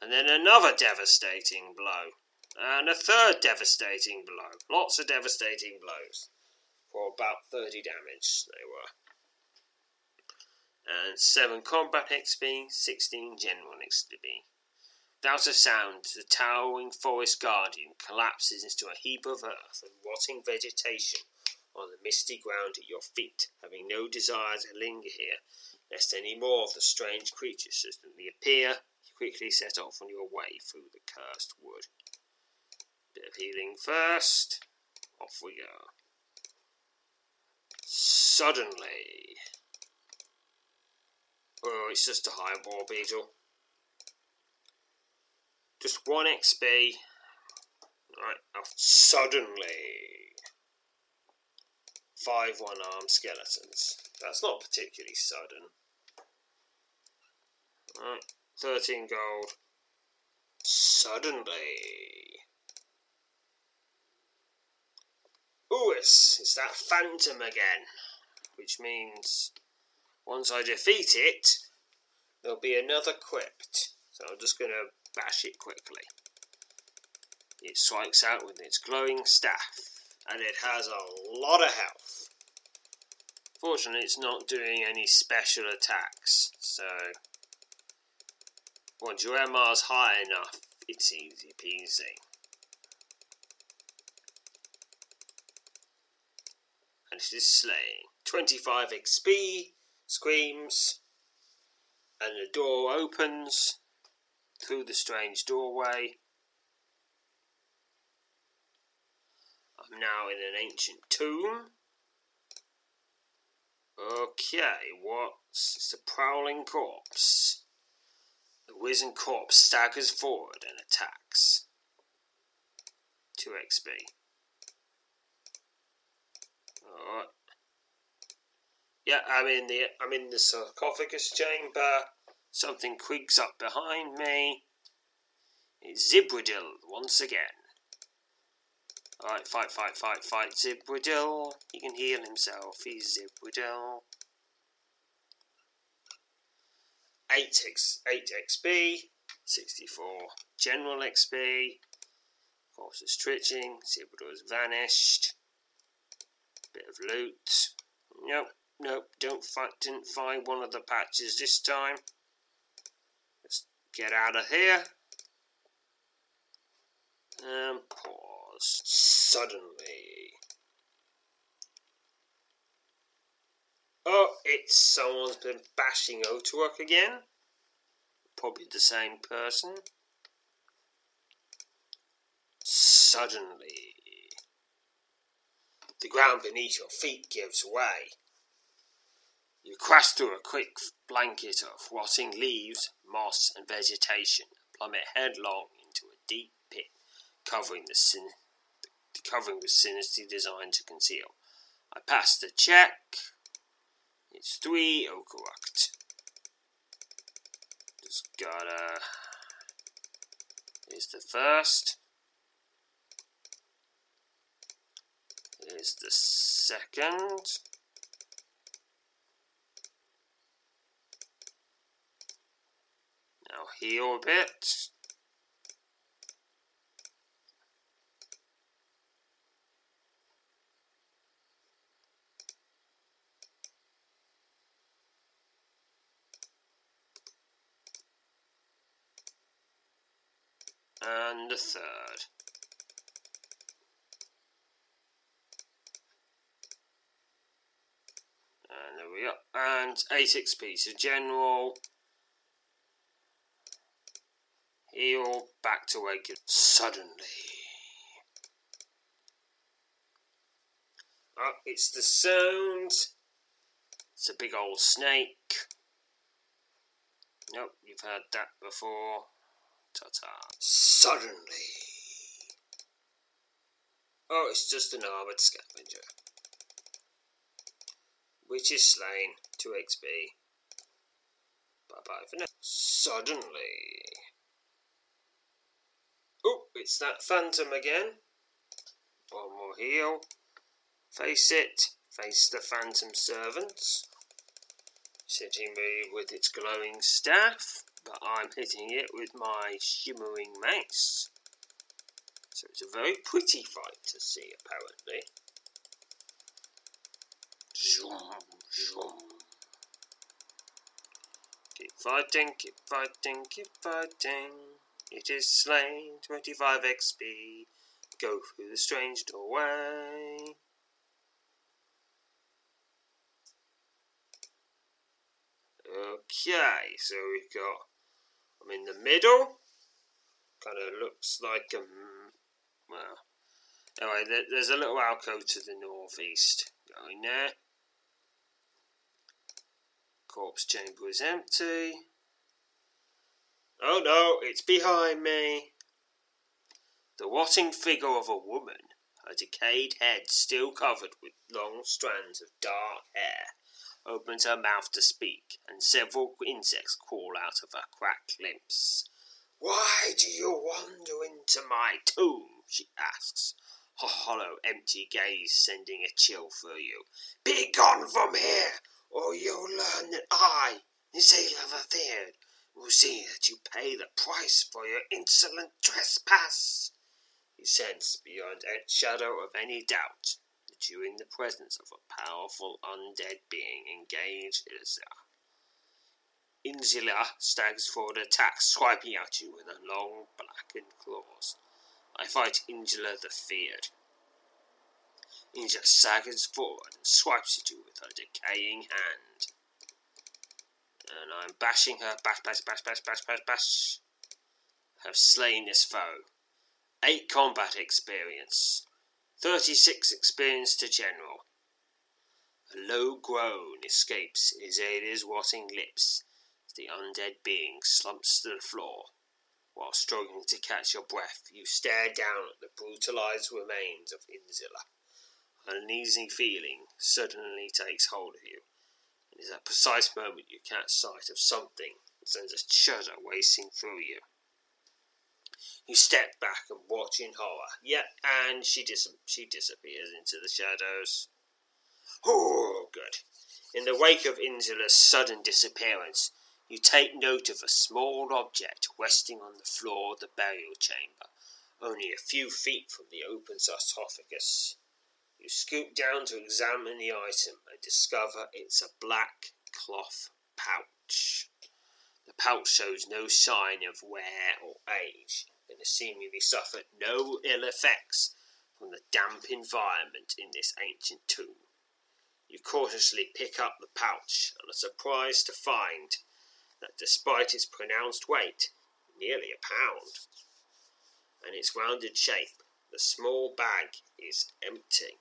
And then another devastating blow. And a third devastating blow. Lots of devastating blows for about 30 damage they were. And 7 combat XP, 16 general XP. Without a sound, the towering forest guardian collapses into a heap of earth and rotting vegetation on the misty ground at your feet, having no desire to linger here, lest any more of the strange creatures suddenly appear. You quickly set off on your way through the cursed wood. Bit of healing first. Off we go. Suddenly. Oh, it's just a highball beetle. Just one XP. Right, suddenly. Five one armed skeletons. That's not particularly sudden. Right, 13 gold. Suddenly. It's that phantom again. Which means once I defeat it, there'll be another crypt. So I'm just going to bash it quickly. It strikes out with its glowing staff, and it has a lot of health. Fortunately, it's not doing any special attacks, so once your MR's high enough, it's easy peasy. And it is slaying. 25 XP, screams, and the door opens, through the strange doorway. I'm now in an ancient tomb. Okay, what's it's a prowling corpse? The wizened corpse staggers forward and attacks. 2 XP. Alright. Yeah, I'm in the I'm in the sarcophagus chamber. Something creaks up behind me. It's Zibridil once again. Alright, fight, fight, fight, fight Zibridil. He can heal himself. He's Zibridil. 8, X, 8 XP, 64 general XP. Corpse is twitching. Zibridil has vanished. Bit of loot. Nope, nope, don't fight, didn't find one of the patches this time. Let's get out of here. And pause. Suddenly. Oh, it's someone's been bashing Otorook again. Probably the same person. Suddenly. The ground beneath your feet gives way. You crash through a quick blanket of rotting leaves, moss, and vegetation, and plummet headlong into a deep pit covering the sin- covering with sinisterly designed to conceal. I passed the check. It's three oh, Okarukt. Just gotta. Here's the first. Here's the second. Now heal a bit. and the third. And there we are. And 8 XP. So general. Heal back to regular. Suddenly. Oh, it's the sound. It's a big old snake. Nope, you've heard that before. Ta ta. Suddenly. Oh, it's just an armoured scavenger. Which is slain. 2 XP. Bye bye for now. Suddenly. Oh, it's that phantom again. One more heal. Face it. Face the phantom servants. Hitting me with its glowing staff, but I'm hitting it with my shimmering mace. So it's a very pretty fight to see, apparently. Zoom, zoom. Keep fighting, keep fighting, keep fighting. It is slain, 25 XP. Go through the strange doorway. Okay, so we've got. I'm in the middle. Kind of looks like a. Well. Anyway, there, there's a little alcove to the northeast going there. Corpse chamber is empty. Oh no, it's behind me. The rotting figure of a woman, her decayed head still covered with long strands of dark hair, opens her mouth to speak, and several insects crawl out of her cracked lips. Why do you wander into my tomb? she asks, her hollow, empty gaze sending a chill through you. Be gone from here, or you'll learn that I, Zayla the Third, will see that you pay the price for your insolent trespass. He sense beyond a shadow of any doubt that you're in the presence of a powerful undead being engaged in a Inzilla stags forward attacks, swiping at you with her long blackened claws. I fight Ingela the Feared. Inja staggers forward and swipes at you with her decaying hand. And I'm bashing her, bash, bash, bash, bash, bash, bash, bash. have slain this foe. Eight combat experience. Thirty-six experience to general. A low groan escapes Izada's rotting lips as the undead being slumps to the floor. While struggling to catch your breath, you stare down at the brutalized remains of Inzilla. An uneasy feeling suddenly takes hold of you, and is that precise moment you catch sight of something that sends a shudder racing through you. You step back and watch in horror. Yep, and she dis- she disappears into the shadows. Oh, good. In the wake of Inzilla's sudden disappearance, you take note of a small object resting on the floor of the burial chamber, only a few feet from the open sarcophagus. You scoop down to examine the item discover it's a black cloth pouch. The pouch shows no sign of wear or age and has seemingly suffered no ill effects from the damp environment in this ancient tomb. You cautiously pick up the pouch and are surprised to find that despite its pronounced weight, nearly a pound, and its rounded shape, the small bag is empty.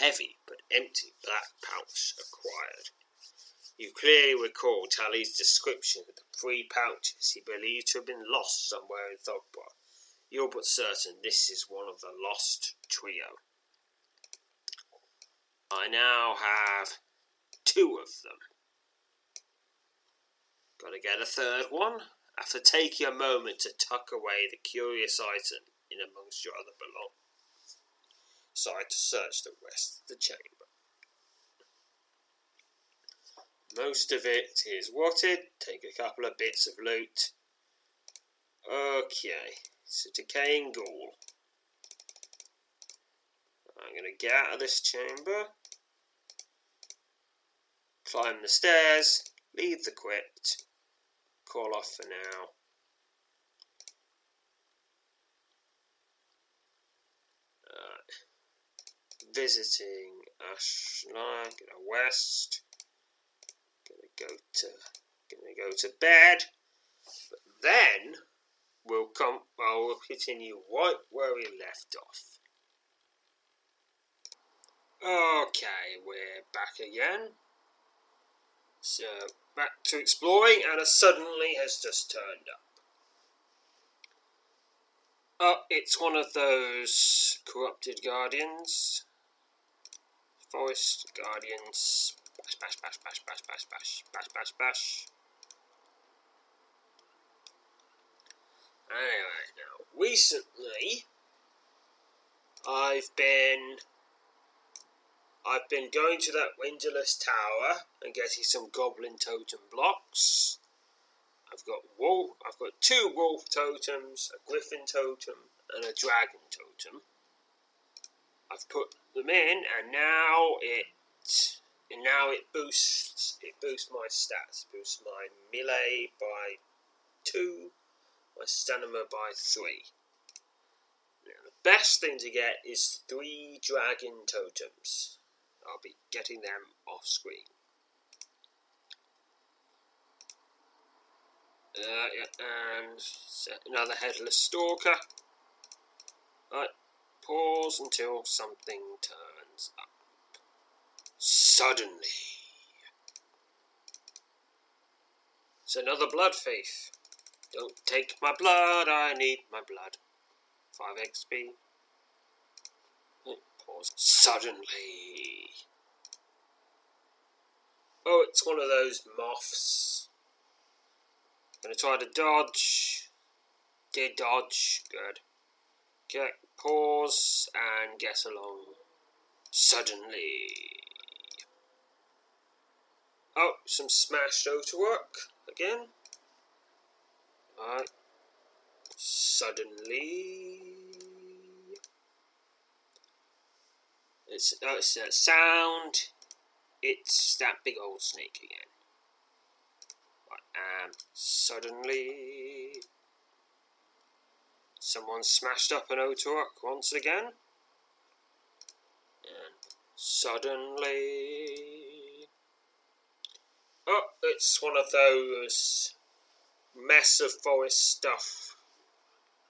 Heavy but empty black pouch acquired. You clearly recall Tally's description of the three pouches he believed to have been lost somewhere in Fogbough. You're but certain this is one of the lost trio. I now have two of them. Gotta get a third one. After taking a moment to tuck away the curious item in amongst your other belongings, decide to search the rest of the chamber. Most of it is rotted. Take a couple of bits of loot. Okay, it's a decaying ghoul. I'm going to get out of this chamber, climb the stairs, leave the crypt, call off for now. Uh, visiting Ashlar, get a west. Gonna go to gonna go to bed. But then we'll come. Well, we'll continue right where we left off. Okay, we're back again. So back to exploring, and a suddenly has just turned up. Oh, it's one of those corrupted guardians. Forest guardians. Bash, bash, bash, bash, bash, bash, bash, bash, bash, bash. Anyway, now, recently, I've been I've been going to that windowless tower and getting some goblin totem blocks. I've got wolf. I've got two wolf totems, a griffin totem, and a dragon totem. I've put them in, and now it and now it boosts it boosts my stats. Boosts my melee by two, my stamina by three. Now, the best thing to get is three dragon totems. I'll be getting them off screen. Uh, yeah, and another headless stalker. Right, pause until something turns up. Suddenly. It's another blood faith. Don't take my blood, I need my blood. 5 XP. Pause. Suddenly. Oh, it's one of those moths. Gonna try to dodge. Did dodge. Good. Okay, pause and get along. Suddenly. Oh, some smashed work again. Alright. Suddenly. It's, oh, it's a sound. It's that big old snake again. Right, and suddenly. Someone smashed up an Otorook once again. And suddenly. Oh, it's one of those mess of forest stuff.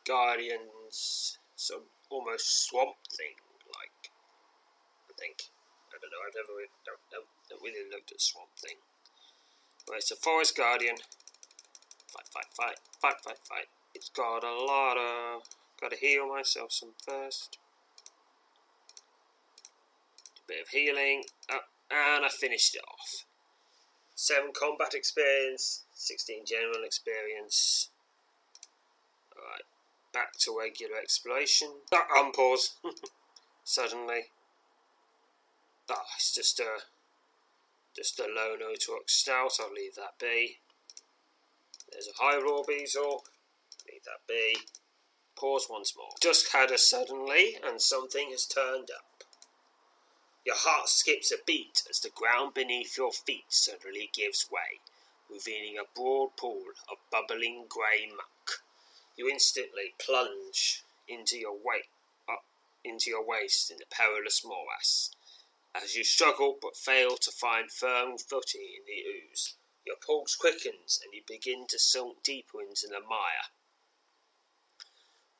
Guardians, some almost swamp thing, like I think. I don't know. I've never really, don't, don't, really looked at swamp thing. Right, it's a forest guardian. Fight, fight, fight, fight, fight, fight. It's got a lot of. Got to heal myself some first. A bit of healing, uh, and I finished it off. 7 combat experience, 16 general experience. Alright, back to regular exploration. Uh, unpause. Suddenly. It's just a just a low Otorook stout, I'll leave that be. There's a high raw beetle, that be. Pause once more. Just had a suddenly, and something has turned up. Your heart skips a beat as the ground beneath your feet suddenly gives way, revealing a broad pool of bubbling grey muck. You instantly plunge into your weight up into your waist in the perilous morass. As you struggle but fail to find firm footing in the ooze, your pulse quickens and you begin to sink deeper into the mire.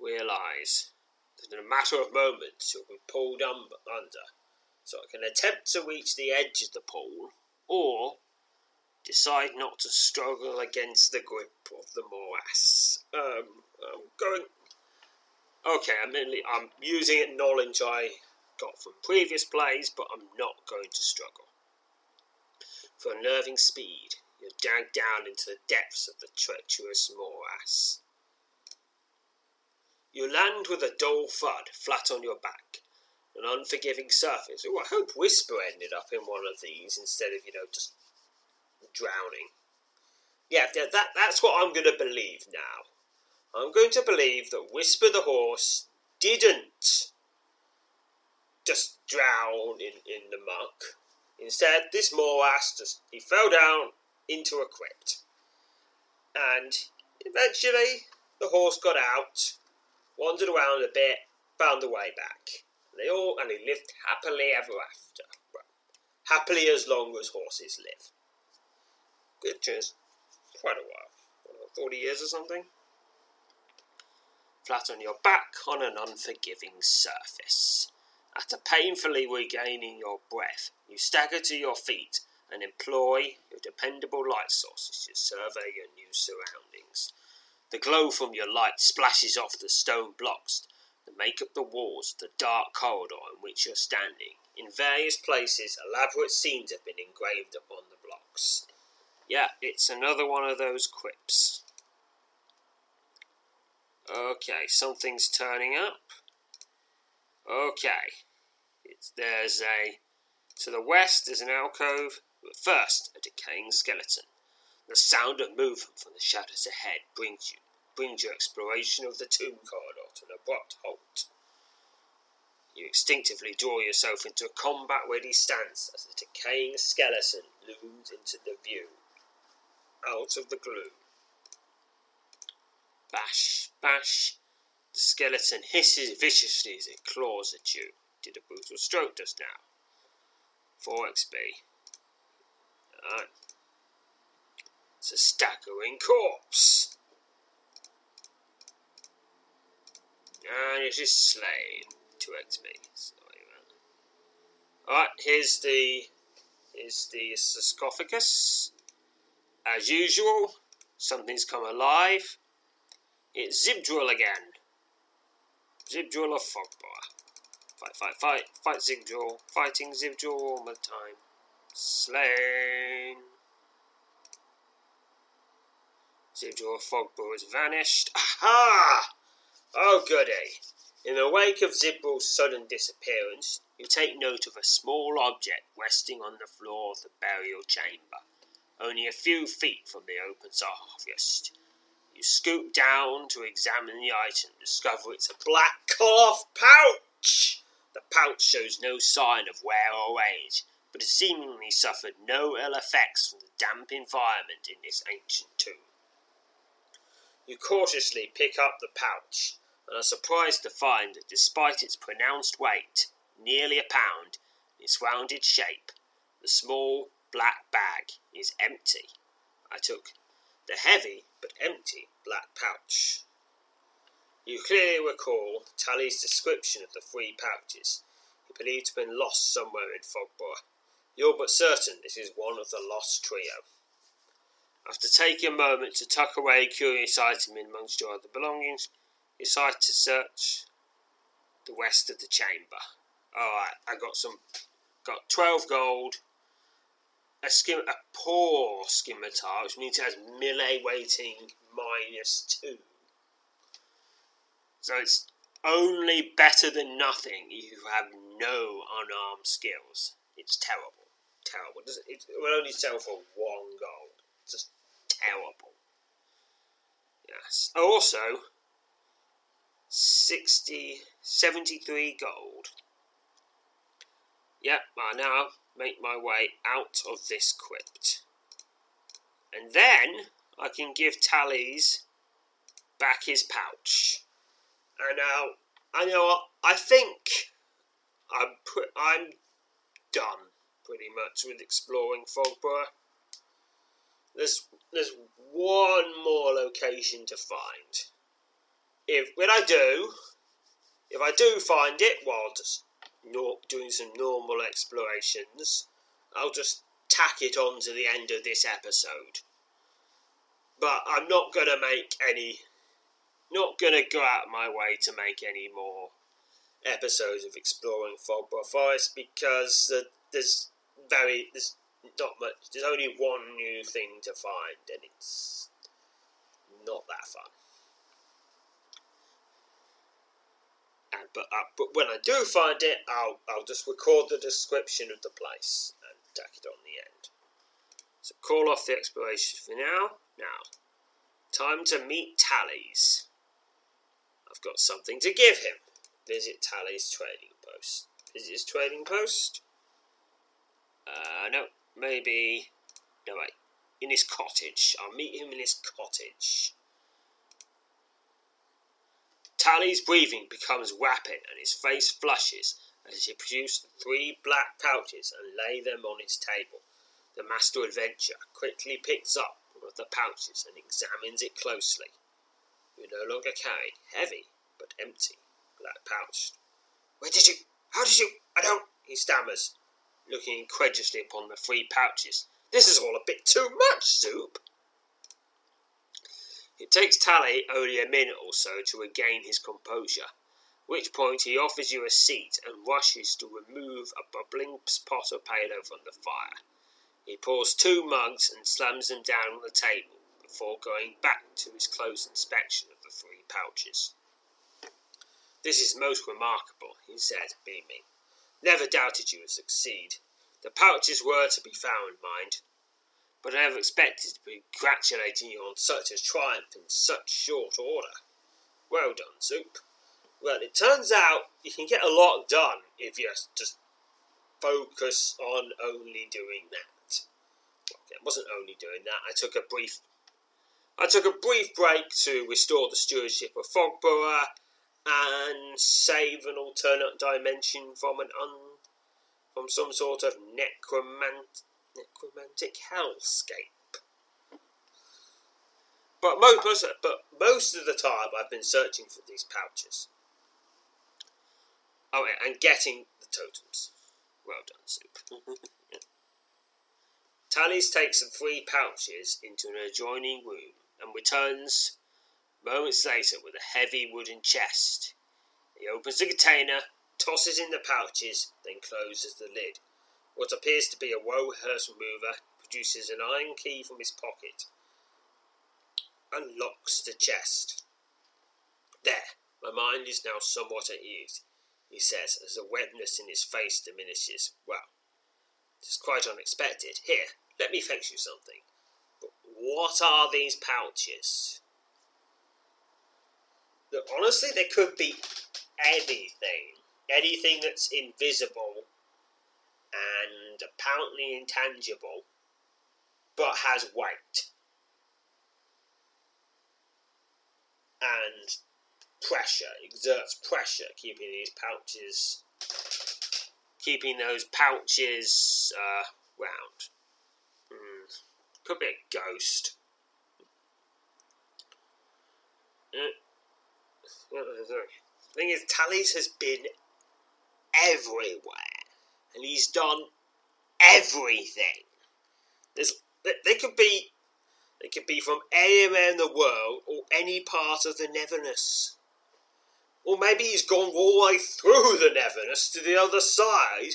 Realize that in a matter of moments you'll be pulled under so I can attempt to reach the edge of the pool, or decide not to struggle against the grip of the morass. Um, I'm going. Okay, I'm, mainly, I'm using it knowledge I got from previous plays, but I'm not going to struggle. For unnerving speed, you're dragged down into the depths of the treacherous morass. You land with a dull thud flat on your back, an unforgiving surface. Oh, I hope Whisper ended up in one of these instead of, you know, just drowning. Yeah, that, that's what I'm going to believe now. I'm going to believe that Whisper the horse didn't just drown in, in the muck. Instead, this morass just he fell down into a crypt. And eventually the horse got out, wandered around a bit, found the way back. They all and they lived happily ever after. happily as long as horses live. Which is quite a while. Forty years or something. Flat on your back on an unforgiving surface. After painfully regaining your breath, you stagger to your feet and employ your dependable light sources to survey your new surroundings. The glow from your light splashes off the stone blocks that make up the walls of the dark corridor in which you're standing. In various places, elaborate scenes have been engraved upon the blocks. Yeah, it's another one of those quips. Okay, something's turning up. Okay, it's, there's a. To the west, there's an alcove, but first, a decaying skeleton. The sound of movement from the shadows ahead brings you brings your exploration of the tomb corridor to an abrupt halt. You instinctively draw yourself into a combat ready stance as the decaying skeleton looms into the view. Out of the gloom. Bash, bash. The skeleton hisses viciously as it claws at you. Did a brutal stroke just now. 4 XP. Alright. It's a staggering corpse. And it is just slain. 2 XP. Alright, here's the here's the sarcophagus. As usual, something's come alive. It's Zibdril again. Zibdril of Fogbough. Fight, fight, fight, fight Zibdril. Fighting Zibdril all the time. Slain. Zibdril of Fogbough has vanished. Aha! Oh, goody! In the wake of Zibdril's sudden disappearance, you take note of a small object resting on the floor of the burial chamber, only a few feet from the open sarcophagus. You scoop down to examine the item, and discover it's a black cloth pouch. The pouch shows no sign of wear or age, but has seemingly suffered no ill effects from the damp environment in this ancient tomb. You cautiously pick up the pouch and are surprised to find that despite its pronounced weight, nearly a pound, its rounded shape, the small black bag is empty. I took the heavy but empty black pouch. You clearly recall Tally's description of the three pouches he believed to have been lost somewhere in Fogbough. You're but certain this is one of the lost trio. After taking a moment to tuck away a curious item in amongst your other belongings, you decide to search the rest of the chamber. Alright, I got some got twelve gold, a skim a poor scimitar, which means it has melee weighting minus two. So it's only better than nothing if you have no unarmed skills. It's terrible. Terrible. It will only sell for one gold. Just terrible. Yes. Also, 60, 73 gold. Yep, I now make my way out of this crypt. And then I can give Tally's back his pouch. And now, I know I think I'm, I'm done pretty much with exploring Fogbough. There's, there's one more location to find. If, when I do, if I do find it while just doing some normal explorations, I'll just tack it on to the end of this episode. But I'm not to make any, not to go out of my way to make any more episodes of exploring Fogbough Forest because there's very, there's not much, there's only one new thing to find and it's not that fun. And, but, uh, but when I do find it, I'll, I'll just record the description of the place and tack it on the end. So call off the exploration for now. Now, time to meet Tally's. I've got something to give him. Visit Tally's trading post. Visit his trading post? Uh, no, maybe. No, wait. In his cottage. I'll meet him in his cottage. Tally's breathing becomes rapid and his face flushes as he produces three black pouches and lay them on his table. The master adventurer quickly picks up one of the pouches and examines it closely. You no longer carry heavy but empty black pouch. Where did you? How did you? I don't. He stammers, looking incredulously upon the three pouches. This is all a bit too much, Zoop. It takes Tally only a minute or so to regain his composure, which point he offers you a seat and rushes to remove a bubbling pot of palo from the fire. He pours two mugs and slams them down on the table before going back to his close inspection of the three pouches. This is most remarkable, he said, beaming. Never doubted you would succeed. The pouches were to be found, mind, but I never expected to be congratulating you on such a triumph in such short order. Well done, Zoop. Well, it turns out you can get a lot done if you just focus on only doing that. Okay, I wasn't only doing that. I took a brief, I took a brief break to restore the stewardship of Fogbough and save an alternate dimension from an un, from some sort of necromant necromantic hellscape. But most, but most of the time, I've been searching for these pouches. Oh, and getting the totems. Well done, Soup. Tally's takes the three pouches into an adjoining room and returns moments later with a heavy wooden chest. He opens the container, tosses in the pouches, then closes the lid. What appears to be a Wohurst remover produces an iron key from his pocket, unlocks the chest. There, my mind is now somewhat at ease, he says as the wetness in his face diminishes. Well, it is quite unexpected. Here, let me fetch you something. But what are these pouches? Look, honestly, there could be anything. Anything that's invisible and apparently intangible, but has weight and pressure, exerts pressure, keeping these pouches, keeping those pouches uh, round. Mm. Could be a ghost. The thing is, Tallies has been everywhere, and he's done everything. There's, they could be, they could be from anywhere in the world or any part of the Neverness. Or maybe he's gone all the way through the Neverness to the other side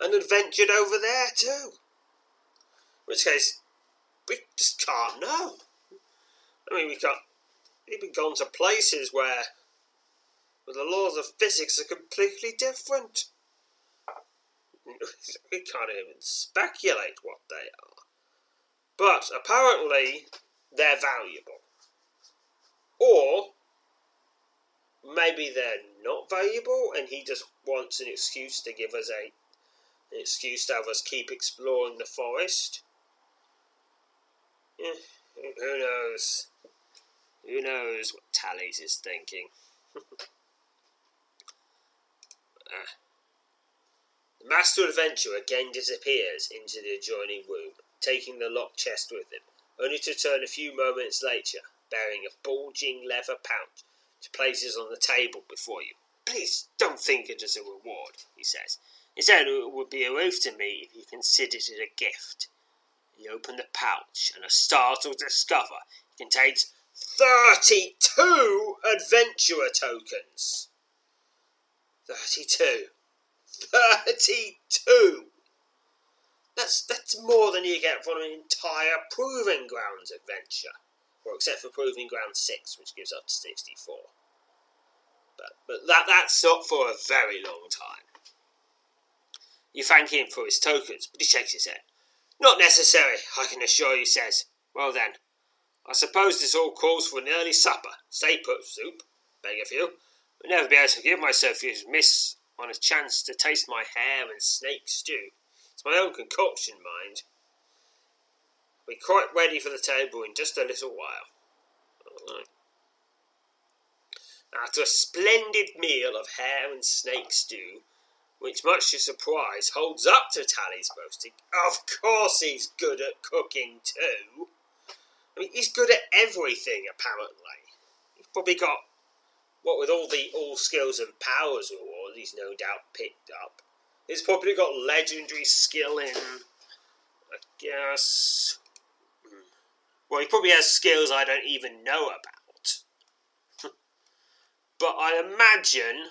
and adventured over there too. In which case, we just can't know. I mean, we can't. We've gone to places where, where the laws of physics are completely different. We can't even speculate what they are. But apparently, they're valuable. Or maybe they're not valuable and he just wants an excuse to give us a an excuse to have us keep exploring the forest. Yeah, who knows? Who knows what Tallies is thinking? uh, the Master Adventurer again disappears into the adjoining room, taking the locked chest with him, only to turn a few moments later, bearing a bulging leather pouch which places on the table before you. Please don't think it as a reward, he says. Instead, it would be a oath to me if you considered it a gift. You open the pouch, and are startled to discover it contains 32 adventurer tokens. 32. 32! That's, that's more than you get from an entire Proving Grounds adventure. Well, except for Proving Ground 6, which gives up to 64. But, but that, that's not for a very long time. You thank him for his tokens, but he shakes his head. Not necessary, I can assure you, says. Well then, I suppose this all calls for an early supper. Stay put, soup. Beg of you. I'll never be able to give myself this miss on a chance to taste my hare and snake stew. It's my own concoction, mind. We're quite ready for the table in just a little while. Right. After a splendid meal of hare and snake stew, which, much to surprise, holds up to Tally's boasting. Of course he's good at cooking too. I mean, he's good at everything, apparently. He's probably got, what with all the all skills and powers award he's no doubt picked up, he's probably got legendary skill in, I guess. Well, he probably has skills I don't even know about. but I imagine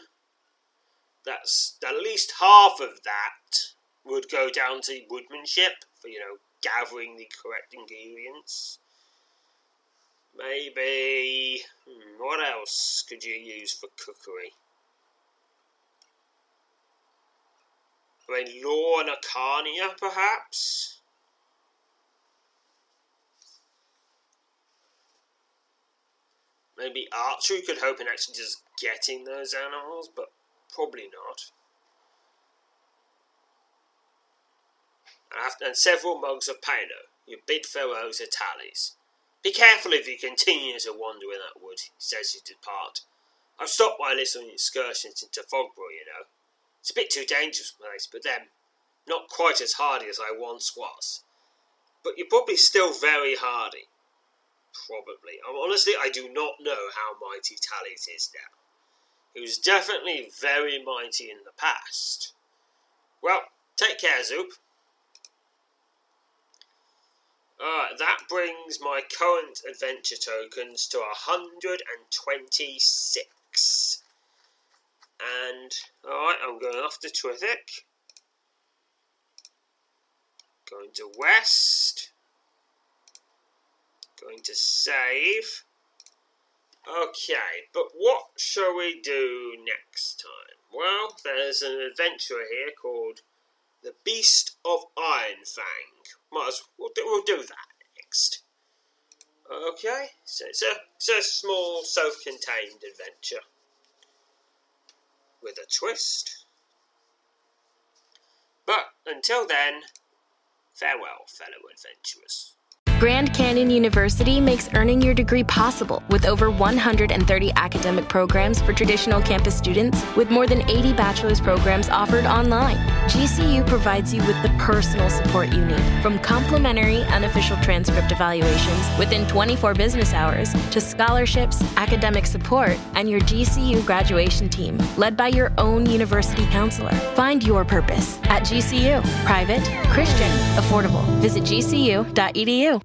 that's at least half of that would go down to woodmanship for you know gathering the correct ingredients. Maybe hmm, what else could you use for cookery? I mean, arcania, perhaps. Maybe archery could hope in actually just getting those animals, but Probably not. And several mugs of powder. You bid farewell to Tallies. Be careful if you continue to wander in that wood, he says as you depart. I've stopped my little excursions into Fogbough, you know. It's a bit too dangerous place, but then, not quite as hardy as I once was. But you're probably still very hardy. Probably. Honestly, I do not know how mighty Tallies is now. He was definitely very mighty in the past. Well, take care, Zoop. That brings my current adventure tokens to 126. And, alright, I'm going off to Twithick. Going to West. Going to save. Okay, but what shall we do next time? Well, there's an adventurer here called The Beast of Ironfang. Might as well, we'll do that next. Okay, so it's a, it's a small self contained adventure with a twist. But until then, farewell, fellow adventurers. Grand Canyon University makes earning your degree possible with over 130 academic programs for traditional campus students, with more than 80 bachelor's programs offered online. GCU provides you with the personal support you need, from complimentary unofficial transcript evaluations within 24 business hours to scholarships, academic support, and your GCU graduation team, led by your own university counselor. Find your purpose at GCU. Private, Christian, affordable. Visit gcu.edu.